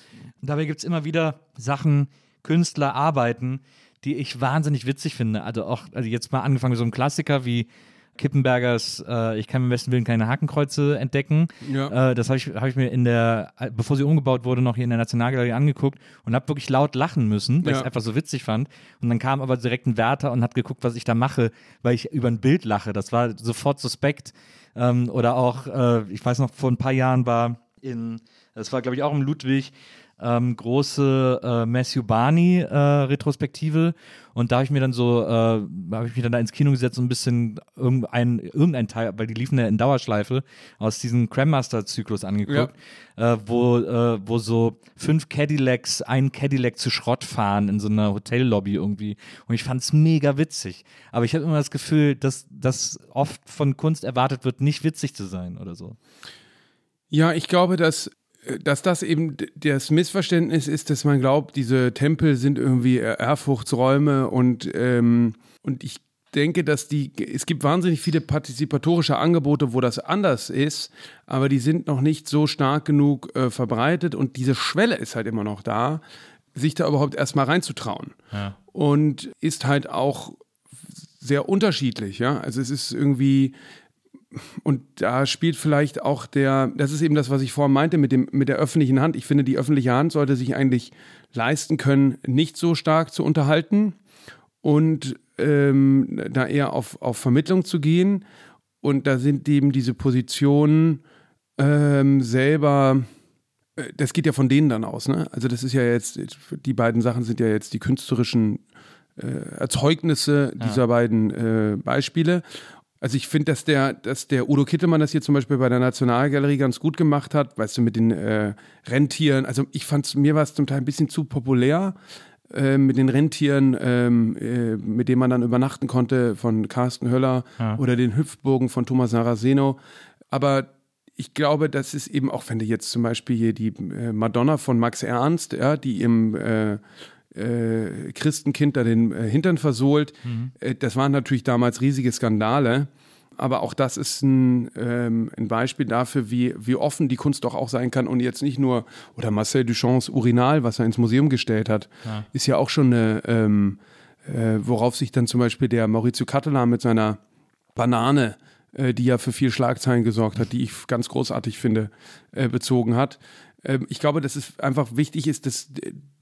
Und dabei gibt es immer wieder Sachen, Künstler, Arbeiten, die ich wahnsinnig witzig finde. Also auch, also jetzt mal angefangen mit so einem Klassiker wie Kippenbergers äh, Ich kann im besten Willen keine Hakenkreuze entdecken. Ja. Äh, das habe ich, hab ich mir in der, bevor sie umgebaut wurde, noch hier in der Nationalgalerie angeguckt und habe wirklich laut lachen müssen, weil ich Ja. es einfach so witzig fand. Und dann kam aber direkt ein Wärter und hat geguckt, was ich da mache, weil ich über ein Bild lache. Das war sofort suspekt. Ähm, oder auch, äh, ich weiß noch, vor ein paar Jahren war in, das war glaube ich auch im Ludwig, ähm, große äh, Matthew Barney äh, Retrospektive und da habe ich mir dann so, äh, habe ich mich dann da ins Kino gesetzt und ein bisschen irgendein, irgendein Teil, weil die liefen ja in Dauerschleife, aus diesem Crammaster-Zyklus angeguckt, äh, wo, äh, wo so fünf Cadillacs, ein Cadillac zu Schrott fahren in so einer Hotellobby irgendwie und ich fand es mega witzig. Aber ich habe immer das Gefühl, dass das oft von Kunst erwartet wird, nicht witzig zu sein oder so. Ja, ich glaube, dass, dass das eben das Missverständnis ist, dass man glaubt, diese Tempel sind irgendwie äh, Ehrfurchtsräume und, ähm, und ich denke, dass die, es gibt wahnsinnig viele partizipatorische Angebote, wo das anders ist, aber die sind noch nicht so stark genug äh, verbreitet und diese Schwelle ist halt immer noch da, sich da überhaupt erstmal reinzutrauen. Ja. Und ist halt auch sehr unterschiedlich, ja. Also es ist irgendwie, und da spielt vielleicht auch der, das ist eben das, was ich vorhin meinte mit, dem, mit der öffentlichen Hand. Ich finde, die öffentliche Hand sollte sich eigentlich leisten können, nicht so stark zu unterhalten und ähm, da eher auf, auf Vermittlung zu gehen. Und da sind eben diese Positionen ähm, selber, äh, das geht ja von denen dann aus, ne? Also das ist ja jetzt, die beiden Sachen sind ja jetzt die künstlerischen äh, Erzeugnisse dieser beiden äh, Beispiele. Also ich finde, dass der, dass der Udo Kittelmann das hier zum Beispiel bei der Nationalgalerie ganz gut gemacht hat, weißt du, mit den äh, Rentieren. Also ich fand mir war es zum Teil ein bisschen zu populär äh, mit den Rentieren, ähm, äh, mit denen man dann übernachten konnte von Carsten Höller Ja. oder den Hüpfburgen von Thomas Saraceno. Aber ich glaube, das ist eben auch, wenn du jetzt zum Beispiel hier die äh, Madonna von Max Ernst, ja, die im äh, Christenkind da den äh, Hintern versohlt, äh, das waren natürlich damals riesige Skandale. Aber auch das ist ein, ähm, ein Beispiel dafür, wie, wie offen die Kunst doch auch sein kann und jetzt nicht nur, oder Marcel Duchamps Urinal, was er ins Museum gestellt hat, ist ja auch schon eine, ähm, äh, worauf sich dann zum Beispiel der Maurizio Cattelan mit seiner Banane, äh, die ja für viel Schlagzeilen gesorgt hat, die ich ganz großartig finde, äh, bezogen hat. Ähm, ich glaube, dass es einfach wichtig ist, dass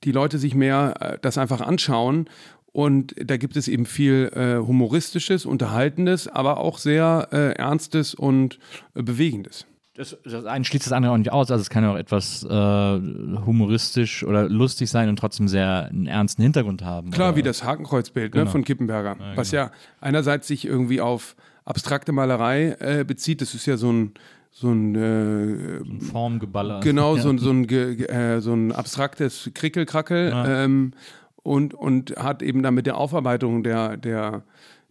die Leute sich mehr äh, das einfach anschauen. Und da gibt es eben viel äh, Humoristisches, Unterhaltendes, aber auch sehr äh, Ernstes und äh, Bewegendes. Das, das eine schließt das andere auch nicht aus. Also es kann ja auch etwas äh, humoristisch oder lustig sein und trotzdem sehr einen ernsten Hintergrund haben. Klar, oder? wie das Hakenkreuzbild ne, Genau. von Kippenberger, was ja einerseits sich irgendwie auf abstrakte Malerei äh, bezieht. Das ist ja so ein, so ein äh, Formgeballer. Genau, [LAUGHS] ja. so, ein- so, ein, äh, so ein abstraktes Krickelkrackel Ja. ähm, und, und hat eben dann mit der Aufarbeitung der, der,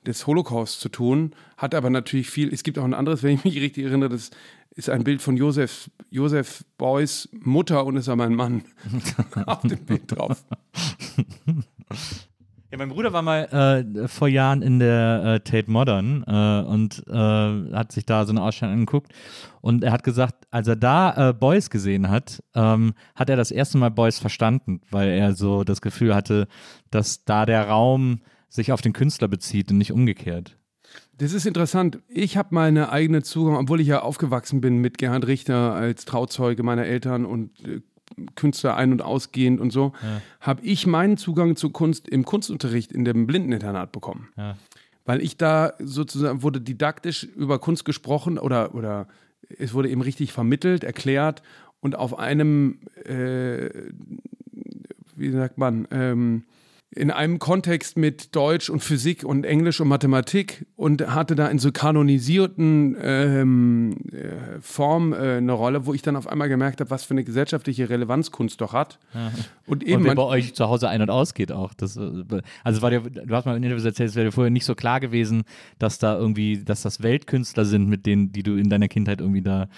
des Holocaust zu tun, hat aber natürlich viel, es gibt auch ein anderes, [LAUGHS] wenn ich mich richtig erinnere, das ist ein Bild von Josef, Josef Beuys Mutter und ist aber ein Mann [LAUGHS] auf dem Bild drauf. Ja, mein Bruder war mal äh, vor Jahren in der äh, Tate Modern äh, und äh, hat sich da so eine Ausstellung angeguckt und er hat gesagt, als er da äh, Beuys gesehen hat, ähm, hat er das erste Mal Beuys verstanden, weil er so das Gefühl hatte, dass da der Raum sich auf den Künstler bezieht und nicht umgekehrt. Das ist interessant. Ich habe meine eigene Zugang, obwohl ich ja aufgewachsen bin mit Gerhard Richter als Trauzeuge meiner Eltern und äh, Künstler ein- und ausgehend und so, habe ich meinen Zugang zu Kunst im Kunstunterricht in dem Blindeninternat bekommen. Ja. Weil ich da sozusagen wurde didaktisch über Kunst gesprochen oder, oder es wurde eben richtig vermittelt, erklärt und auf einem, äh, wie sagt man, ähm, in einem Kontext mit Deutsch und Physik und Englisch und Mathematik und hatte da in so kanonisierten ähm, äh, Form äh, eine Rolle, wo ich dann auf einmal gemerkt habe, was für eine gesellschaftliche Relevanz Kunst doch hat. Und eben und man- bei euch zu Hause ein- und ausgeht auch. Das, äh, also war dir, du hast mal in Interviews erzählt, es wäre dir vorher nicht so klar gewesen, dass da irgendwie, dass das Weltkünstler sind, mit denen, die du in deiner Kindheit irgendwie da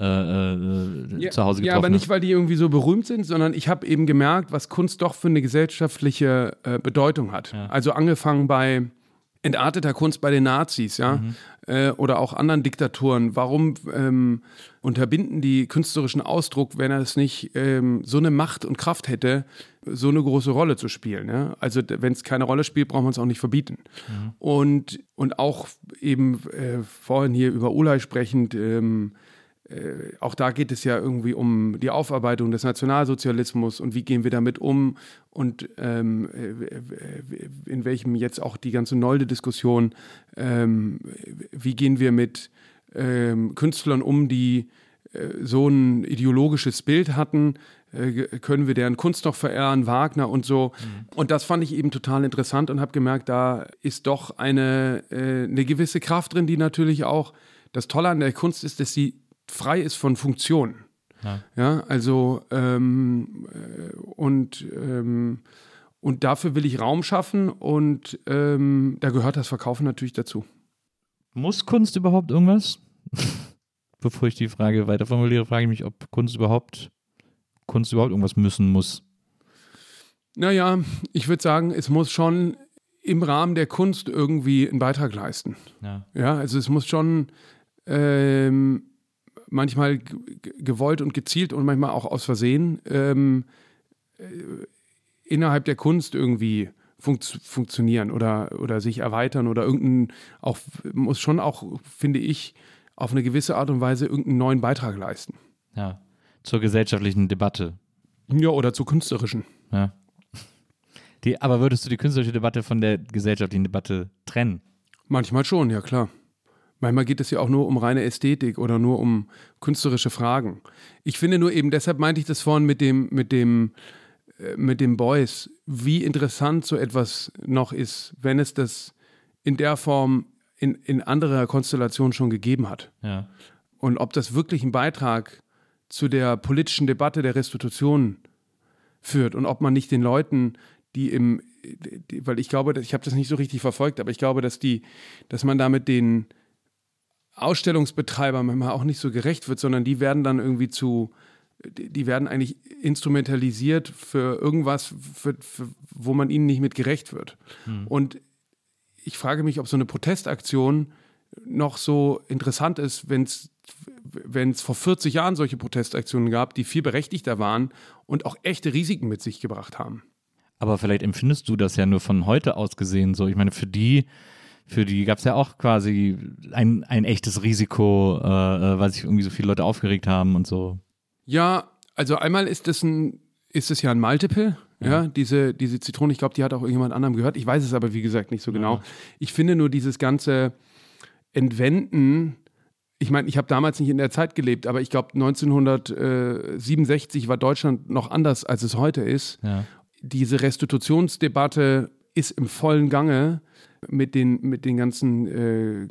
äh, äh, zu Hause getroffen Ja, aber nicht, weil die irgendwie so berühmt sind, sondern ich habe eben gemerkt, was Kunst doch für eine gesellschaftliche äh, Bedeutung hat. Also angefangen bei entarteter Kunst bei den Nazis, ja, mhm. äh, oder auch anderen Diktaturen. Warum ähm, unterbinden die künstlerischen Ausdruck, wenn er es nicht ähm, so eine Macht und Kraft hätte, so eine große Rolle zu spielen? Ja? Also wenn es keine Rolle spielt, braucht man es auch nicht verbieten. Mhm. Und, und auch eben äh, vorhin hier über Ulay sprechend, ähm, äh, auch da geht es ja irgendwie um die Aufarbeitung des Nationalsozialismus und wie gehen wir damit um und ähm, äh, in welchem jetzt auch die ganze Nolde-Diskussion, ähm, wie gehen wir mit ähm, Künstlern um, die äh, so ein ideologisches Bild hatten, äh, können wir deren Kunst noch verehren, Wagner und so. Mhm. Und das fand ich eben total interessant und habe gemerkt, da ist doch eine, äh, eine gewisse Kraft drin, die natürlich auch, das Tolle an der Kunst ist, dass sie frei ist von Funktionen. Ja. ja, also ähm, äh, und, ähm, und dafür will ich Raum schaffen und ähm, da gehört das Verkaufen natürlich dazu. Muss Kunst überhaupt irgendwas? [LAUGHS] Bevor ich die Frage weiter formuliere, frage ich mich, ob Kunst überhaupt Kunst überhaupt irgendwas müssen muss. Naja, ich würde sagen, es muss schon im Rahmen der Kunst irgendwie einen Beitrag leisten. Ja, ja also es muss schon ähm, manchmal gewollt und gezielt und manchmal auch aus Versehen ähm, äh, innerhalb der Kunst irgendwie funkt funktionieren oder, oder sich erweitern oder irgendein, auch muss schon auch, finde ich, auf eine gewisse Art und Weise irgendeinen neuen Beitrag leisten. Ja, zur gesellschaftlichen Debatte. Ja, oder zur künstlerischen. Ja. Die, aber würdest du die künstlerische Debatte von der gesellschaftlichen Debatte trennen? Manchmal schon, ja klar. Manchmal geht es ja auch nur um reine Ästhetik oder nur um künstlerische Fragen. Ich finde nur eben, deshalb meinte ich das vorhin mit dem, mit dem, äh, mit dem Boys, wie interessant so etwas noch ist, wenn es das in der Form in, in anderer Konstellation schon gegeben hat. Ja. Und ob das wirklich einen Beitrag zu der politischen Debatte der Restitution führt und ob man nicht den Leuten, die im, die, weil ich glaube, ich habe das nicht so richtig verfolgt, aber ich glaube, dass die, dass man damit den Ausstellungsbetreiber manchmal auch nicht so gerecht wird, sondern die werden dann irgendwie zu, die werden eigentlich instrumentalisiert für irgendwas, für, für, wo man ihnen nicht mit gerecht wird. Hm. Und ich frage mich, ob so eine Protestaktion noch so interessant ist, wenn es wenn es vor 40 Jahren solche Protestaktionen gab, die viel berechtigter waren und auch echte Risiken mit sich gebracht haben. Aber vielleicht empfindest du das ja nur von heute aus gesehen so. Ich meine, für die für die gab es ja auch quasi ein, ein echtes Risiko, äh, äh, weil sich irgendwie so viele Leute aufgeregt haben und so. Ja, also einmal ist das ein, ist es ja ein Multiple, ja, ja diese, diese Zitrone, ich glaube, die hat auch irgendjemand anderem gehört. Ich weiß es aber, wie gesagt, nicht so genau. Ja. Ich finde nur dieses ganze Entwenden, ich meine, ich habe damals nicht in der Zeit gelebt, aber ich glaube, 1967 war Deutschland noch anders, als es heute ist. Ja. Diese Restitutionsdebatte ist im vollen Gange mit den, mit den ganzen äh,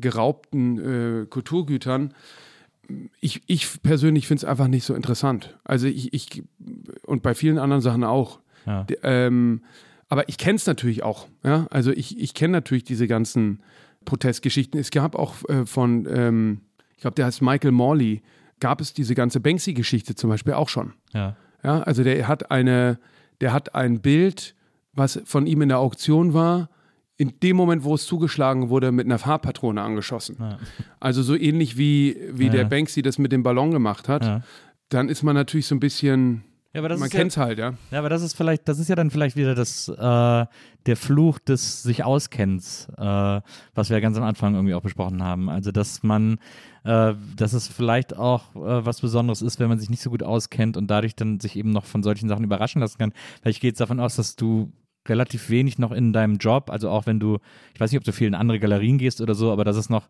geraubten äh, Kulturgütern. Ich, ich persönlich finde es einfach nicht so interessant. Also ich, ich und bei vielen anderen Sachen auch. Ja. Ähm, aber ich kenne es natürlich auch. Ja? Also ich, ich kenne natürlich diese ganzen Protestgeschichten. Es gab auch äh, von, ähm, ich glaube, der heißt Michael Morley, gab es diese ganze Banksy-Geschichte zum Beispiel auch schon. Ja. Ja, also der hat eine, der hat ein Bild, was von ihm in der Auktion war, in dem Moment, wo es zugeschlagen wurde, mit einer Farbpatrone angeschossen. Ja. Also so ähnlich wie, wie ja. der Banksy das mit dem Ballon gemacht hat. Ja. Dann ist man natürlich so ein bisschen. Ja, aber das man kennt es halt, ja. Ja, aber das ist vielleicht, das ist ja dann vielleicht wieder das, äh, der Fluch des sich Auskenns, äh, was wir ganz am Anfang irgendwie auch besprochen haben. Also, dass man, äh, dass es vielleicht auch äh, was Besonderes ist, wenn man sich nicht so gut auskennt und dadurch dann sich eben noch von solchen Sachen überraschen lassen kann. Vielleicht geht es davon aus, dass du relativ wenig noch in deinem Job. Also auch wenn du, ich weiß nicht, ob du viel in andere Galerien gehst oder so, aber dass es noch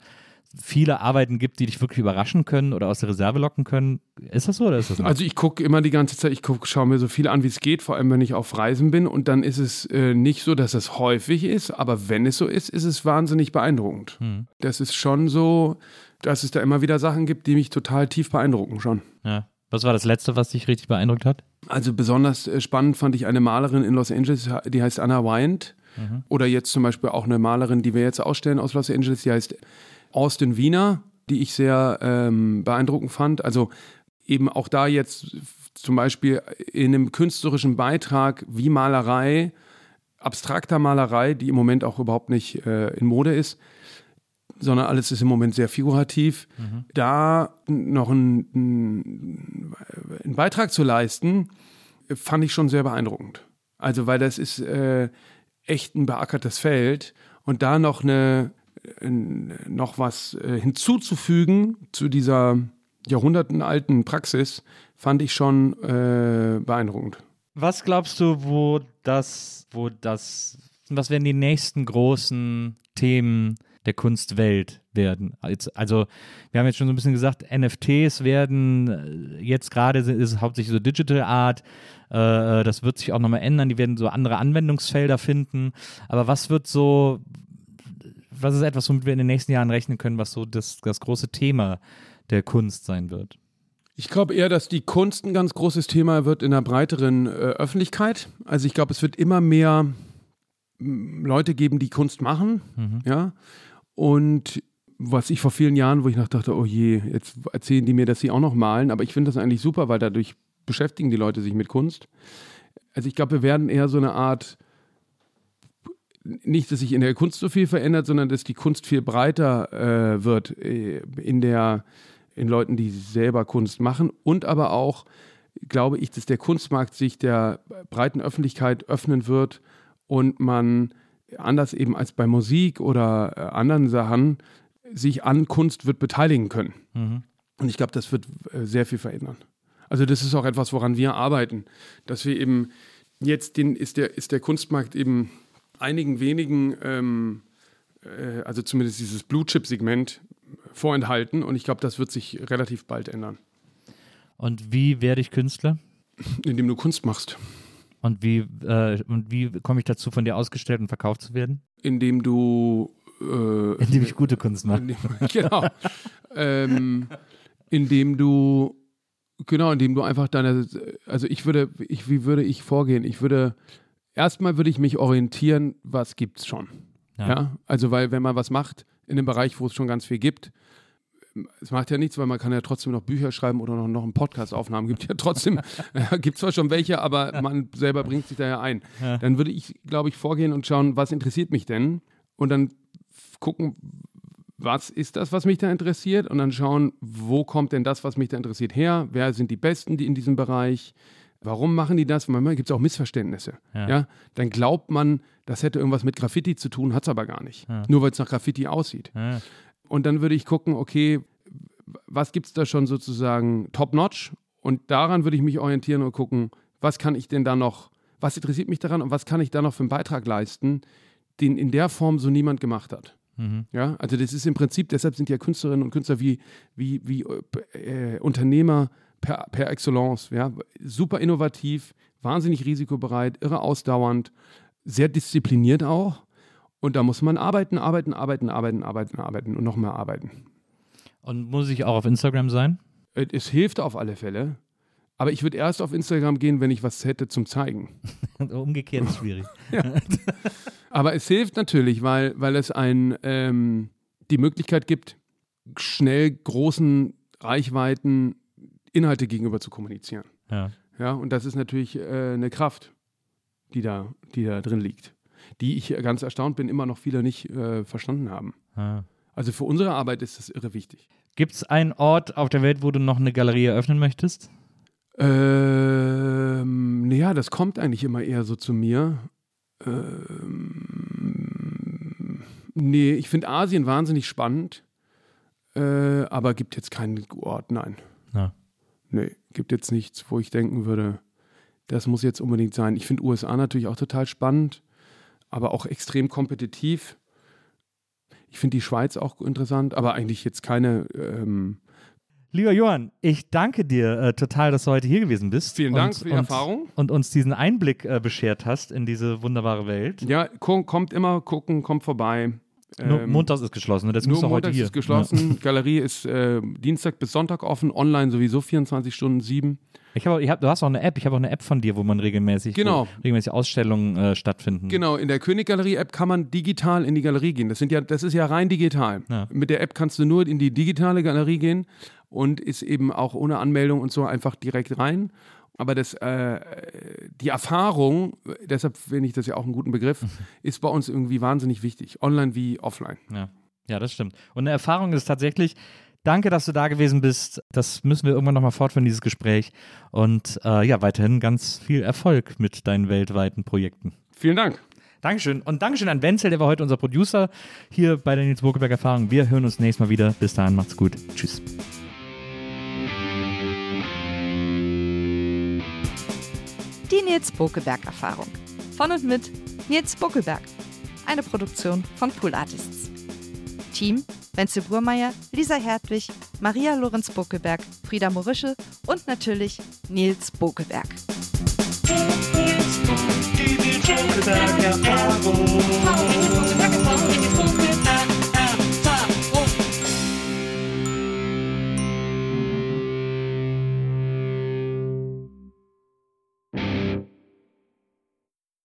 viele Arbeiten gibt, die dich wirklich überraschen können oder aus der Reserve locken können. Ist das so oder ist das noch? Also ich gucke immer die ganze Zeit, ich schaue mir so viel an, wie es geht, vor allem wenn ich auf Reisen bin. Und dann ist es äh, nicht so, dass es häufig ist, aber wenn es so ist, ist es wahnsinnig beeindruckend. Hm. Das ist schon so, dass es da immer wieder Sachen gibt, die mich total tief beeindrucken schon. Ja. Was war das Letzte, was dich richtig beeindruckt hat? Also besonders äh, spannend fand ich eine Malerin in Los Angeles, die heißt Anna Wyand. Mhm. Oder jetzt zum Beispiel auch eine Malerin, die wir jetzt ausstellen aus Los Angeles, die heißt Austin Wiener, die ich sehr ähm, beeindruckend fand. Also eben auch da jetzt zum Beispiel in einem künstlerischen Beitrag wie Malerei abstrakter Malerei, die im Moment auch überhaupt nicht äh, in Mode ist, sondern alles ist im Moment sehr figurativ, mhm. da noch einen, einen, Beitrag zu leisten, fand ich schon sehr beeindruckend. Also, weil das ist äh, echt ein beackertes Feld und da noch eine noch was äh, hinzuzufügen zu dieser jahrhundertenalten Praxis, fand ich schon äh, beeindruckend. Was glaubst du, wo das, wo das, was werden die nächsten großen Themen der Kunstwelt werden? Also, wir haben jetzt schon so ein bisschen gesagt, NFTs werden äh, jetzt gerade ist es hauptsächlich so Digital Art. Äh, das wird sich auch nochmal ändern. Die werden so andere Anwendungsfelder finden. Aber was wird so, was ist etwas, womit wir in den nächsten Jahren rechnen können, was so das, das große Thema der Kunst sein wird? Ich glaube eher, dass die Kunst ein ganz großes Thema wird in einer breiteren äh, Öffentlichkeit. Also ich glaube, es wird immer mehr Leute geben, die Kunst machen. Mhm. Ja. Und was ich vor vielen Jahren, wo ich dachte, oh je, jetzt erzählen die mir, dass sie auch noch malen. Aber ich finde das eigentlich super, weil dadurch beschäftigen die Leute sich mit Kunst. Also ich glaube, wir werden eher so eine Art nicht, dass sich in der Kunst so viel verändert, sondern dass die Kunst viel breiter äh, wird äh, in der in Leuten, die selber Kunst machen und aber auch glaube ich, dass der Kunstmarkt sich der breiten Öffentlichkeit öffnen wird und man anders eben als bei Musik oder äh, anderen Sachen sich an Kunst wird beteiligen können. Mhm. Und ich glaube, das wird äh, sehr viel verändern. Also das ist auch etwas, woran wir arbeiten, dass wir eben jetzt den ist der ist der Kunstmarkt eben einigen wenigen, ähm, äh, also zumindest dieses Blue Chip Segment vorenthalten und ich glaube, das wird sich relativ bald ändern. Und wie werde ich Künstler? Indem du Kunst machst. Und wie, äh, wie komme ich dazu, von dir ausgestellt und verkauft zu werden? Indem du. Äh, indem ich gute Kunst mache. Indem, [LAUGHS] genau. ähm, indem du. Genau, indem du einfach deine. Also ich würde, ich, wie würde ich vorgehen? Ich würde erstmal würde ich mich orientieren, was gibt es schon. Ja. ja. Also, weil wenn man was macht in einem Bereich, wo es schon ganz viel gibt, es macht ja nichts, weil man kann ja trotzdem noch Bücher schreiben oder noch, noch einen Podcast aufnehmen. Gibt ja trotzdem, [LAUGHS] [LAUGHS] ja, gibt zwar schon welche, aber man selber bringt sich da ja ein. Ja. Dann würde ich, glaube ich, vorgehen und schauen, was interessiert mich denn? Und dann gucken, was ist das, was mich da interessiert? Und dann schauen, wo kommt denn das, was mich da interessiert, her? Wer sind die Besten, die in diesem Bereich? Warum machen die das? Manchmal gibt es auch Missverständnisse. Ja. ja. Dann glaubt man, das hätte irgendwas mit Graffiti zu tun, hat es aber gar nicht. Ja. Nur weil es nach Graffiti aussieht. Ja. Und dann würde ich gucken, okay, was gibt es da schon sozusagen top-notch? Und daran würde ich mich orientieren und gucken, was kann ich denn da noch, was interessiert mich daran und was kann ich da noch für einen Beitrag leisten, den in der Form so niemand gemacht hat. Mhm. Ja, also das ist im Prinzip, deshalb sind ja Künstlerinnen und Künstler wie, wie, wie äh, Unternehmer per, per excellence. Ja? Super innovativ, wahnsinnig risikobereit, irre ausdauernd, sehr diszipliniert auch. Und da muss man arbeiten, arbeiten, arbeiten, arbeiten, arbeiten, arbeiten und noch mehr arbeiten. Und muss ich auch auf Instagram sein? Es hilft auf alle Fälle. Aber ich würde erst auf Instagram gehen, wenn ich was hätte zum Zeigen. [LAUGHS] Umgekehrt ist schwierig. [LAUGHS] ja. Aber es hilft natürlich, weil, weil es ein, ähm, die Möglichkeit gibt, schnell großen Reichweiten Inhalte gegenüber zu kommunizieren. Ja. Ja, und das ist natürlich äh, eine Kraft, die da, die da drin liegt, die ich ganz erstaunt bin, immer noch viele nicht äh, verstanden haben. Ja. Also für unsere Arbeit ist das irre wichtig. Gibt es einen Ort auf der Welt, wo du noch eine Galerie eröffnen möchtest? Ähm, naja, das kommt eigentlich immer eher so zu mir. Ähm, nee, ich finde Asien wahnsinnig spannend, äh, aber gibt jetzt keinen Ort, nein. Ja. Nee, gibt jetzt nichts, wo ich denken würde, das muss jetzt unbedingt sein. Ich finde USA natürlich auch total spannend, aber auch extrem kompetitiv. Ich finde die Schweiz auch interessant, aber eigentlich jetzt keine. Ähm Lieber Johann, ich danke dir äh, total, dass du heute hier gewesen bist. Vielen Dank für die und, Erfahrung. Und uns diesen Einblick äh, beschert hast in diese wunderbare Welt. Ja, kommt immer gucken, kommt vorbei. Nur ähm, Montags ist geschlossen, ne? das nur Montags ist geschlossen. Ja. [LAUGHS] Galerie ist äh, Dienstag bis Sonntag offen, online sowieso 24 Stunden, 7. Ich habe, ich hab, du hast auch eine App. Ich habe auch eine App von dir, wo man regelmäßig, genau. regelmäßig Ausstellungen äh, stattfinden. Genau, in der König-Galerie-App kann man digital in die Galerie gehen. Das, sind ja, das ist ja rein digital. Ja. Mit der App kannst du nur in die digitale Galerie gehen und ist eben auch ohne Anmeldung und so einfach direkt rein. Aber das, äh, die Erfahrung, deshalb finde ich das ja auch einen guten Begriff, [LAUGHS] ist bei uns irgendwie wahnsinnig wichtig. Online wie offline. Ja. ja, das stimmt. Und eine Erfahrung ist tatsächlich, danke, dass du da gewesen bist. Das müssen wir irgendwann nochmal fortführen, dieses Gespräch. Und äh, ja, weiterhin ganz viel Erfolg mit deinen weltweiten Projekten. Vielen Dank. Dankeschön. Und Dankeschön an Wenzel, der war heute unser Producer hier bei der Nils Bokeberg Erfahrung. Wir hören uns nächstes Mal wieder. Bis dahin, macht's gut. Tschüss. Die Nils Bokeberg Erfahrung. Von und mit Nils Bokeberg. Eine Produktion von Pool Artists. Team Wenzel Burmeier, Lisa Hertwig, Maria Lorenz Bokeberg, Frieda Morische und natürlich Nils Bokeberg. Die Nils Bokeberg Erfahrung.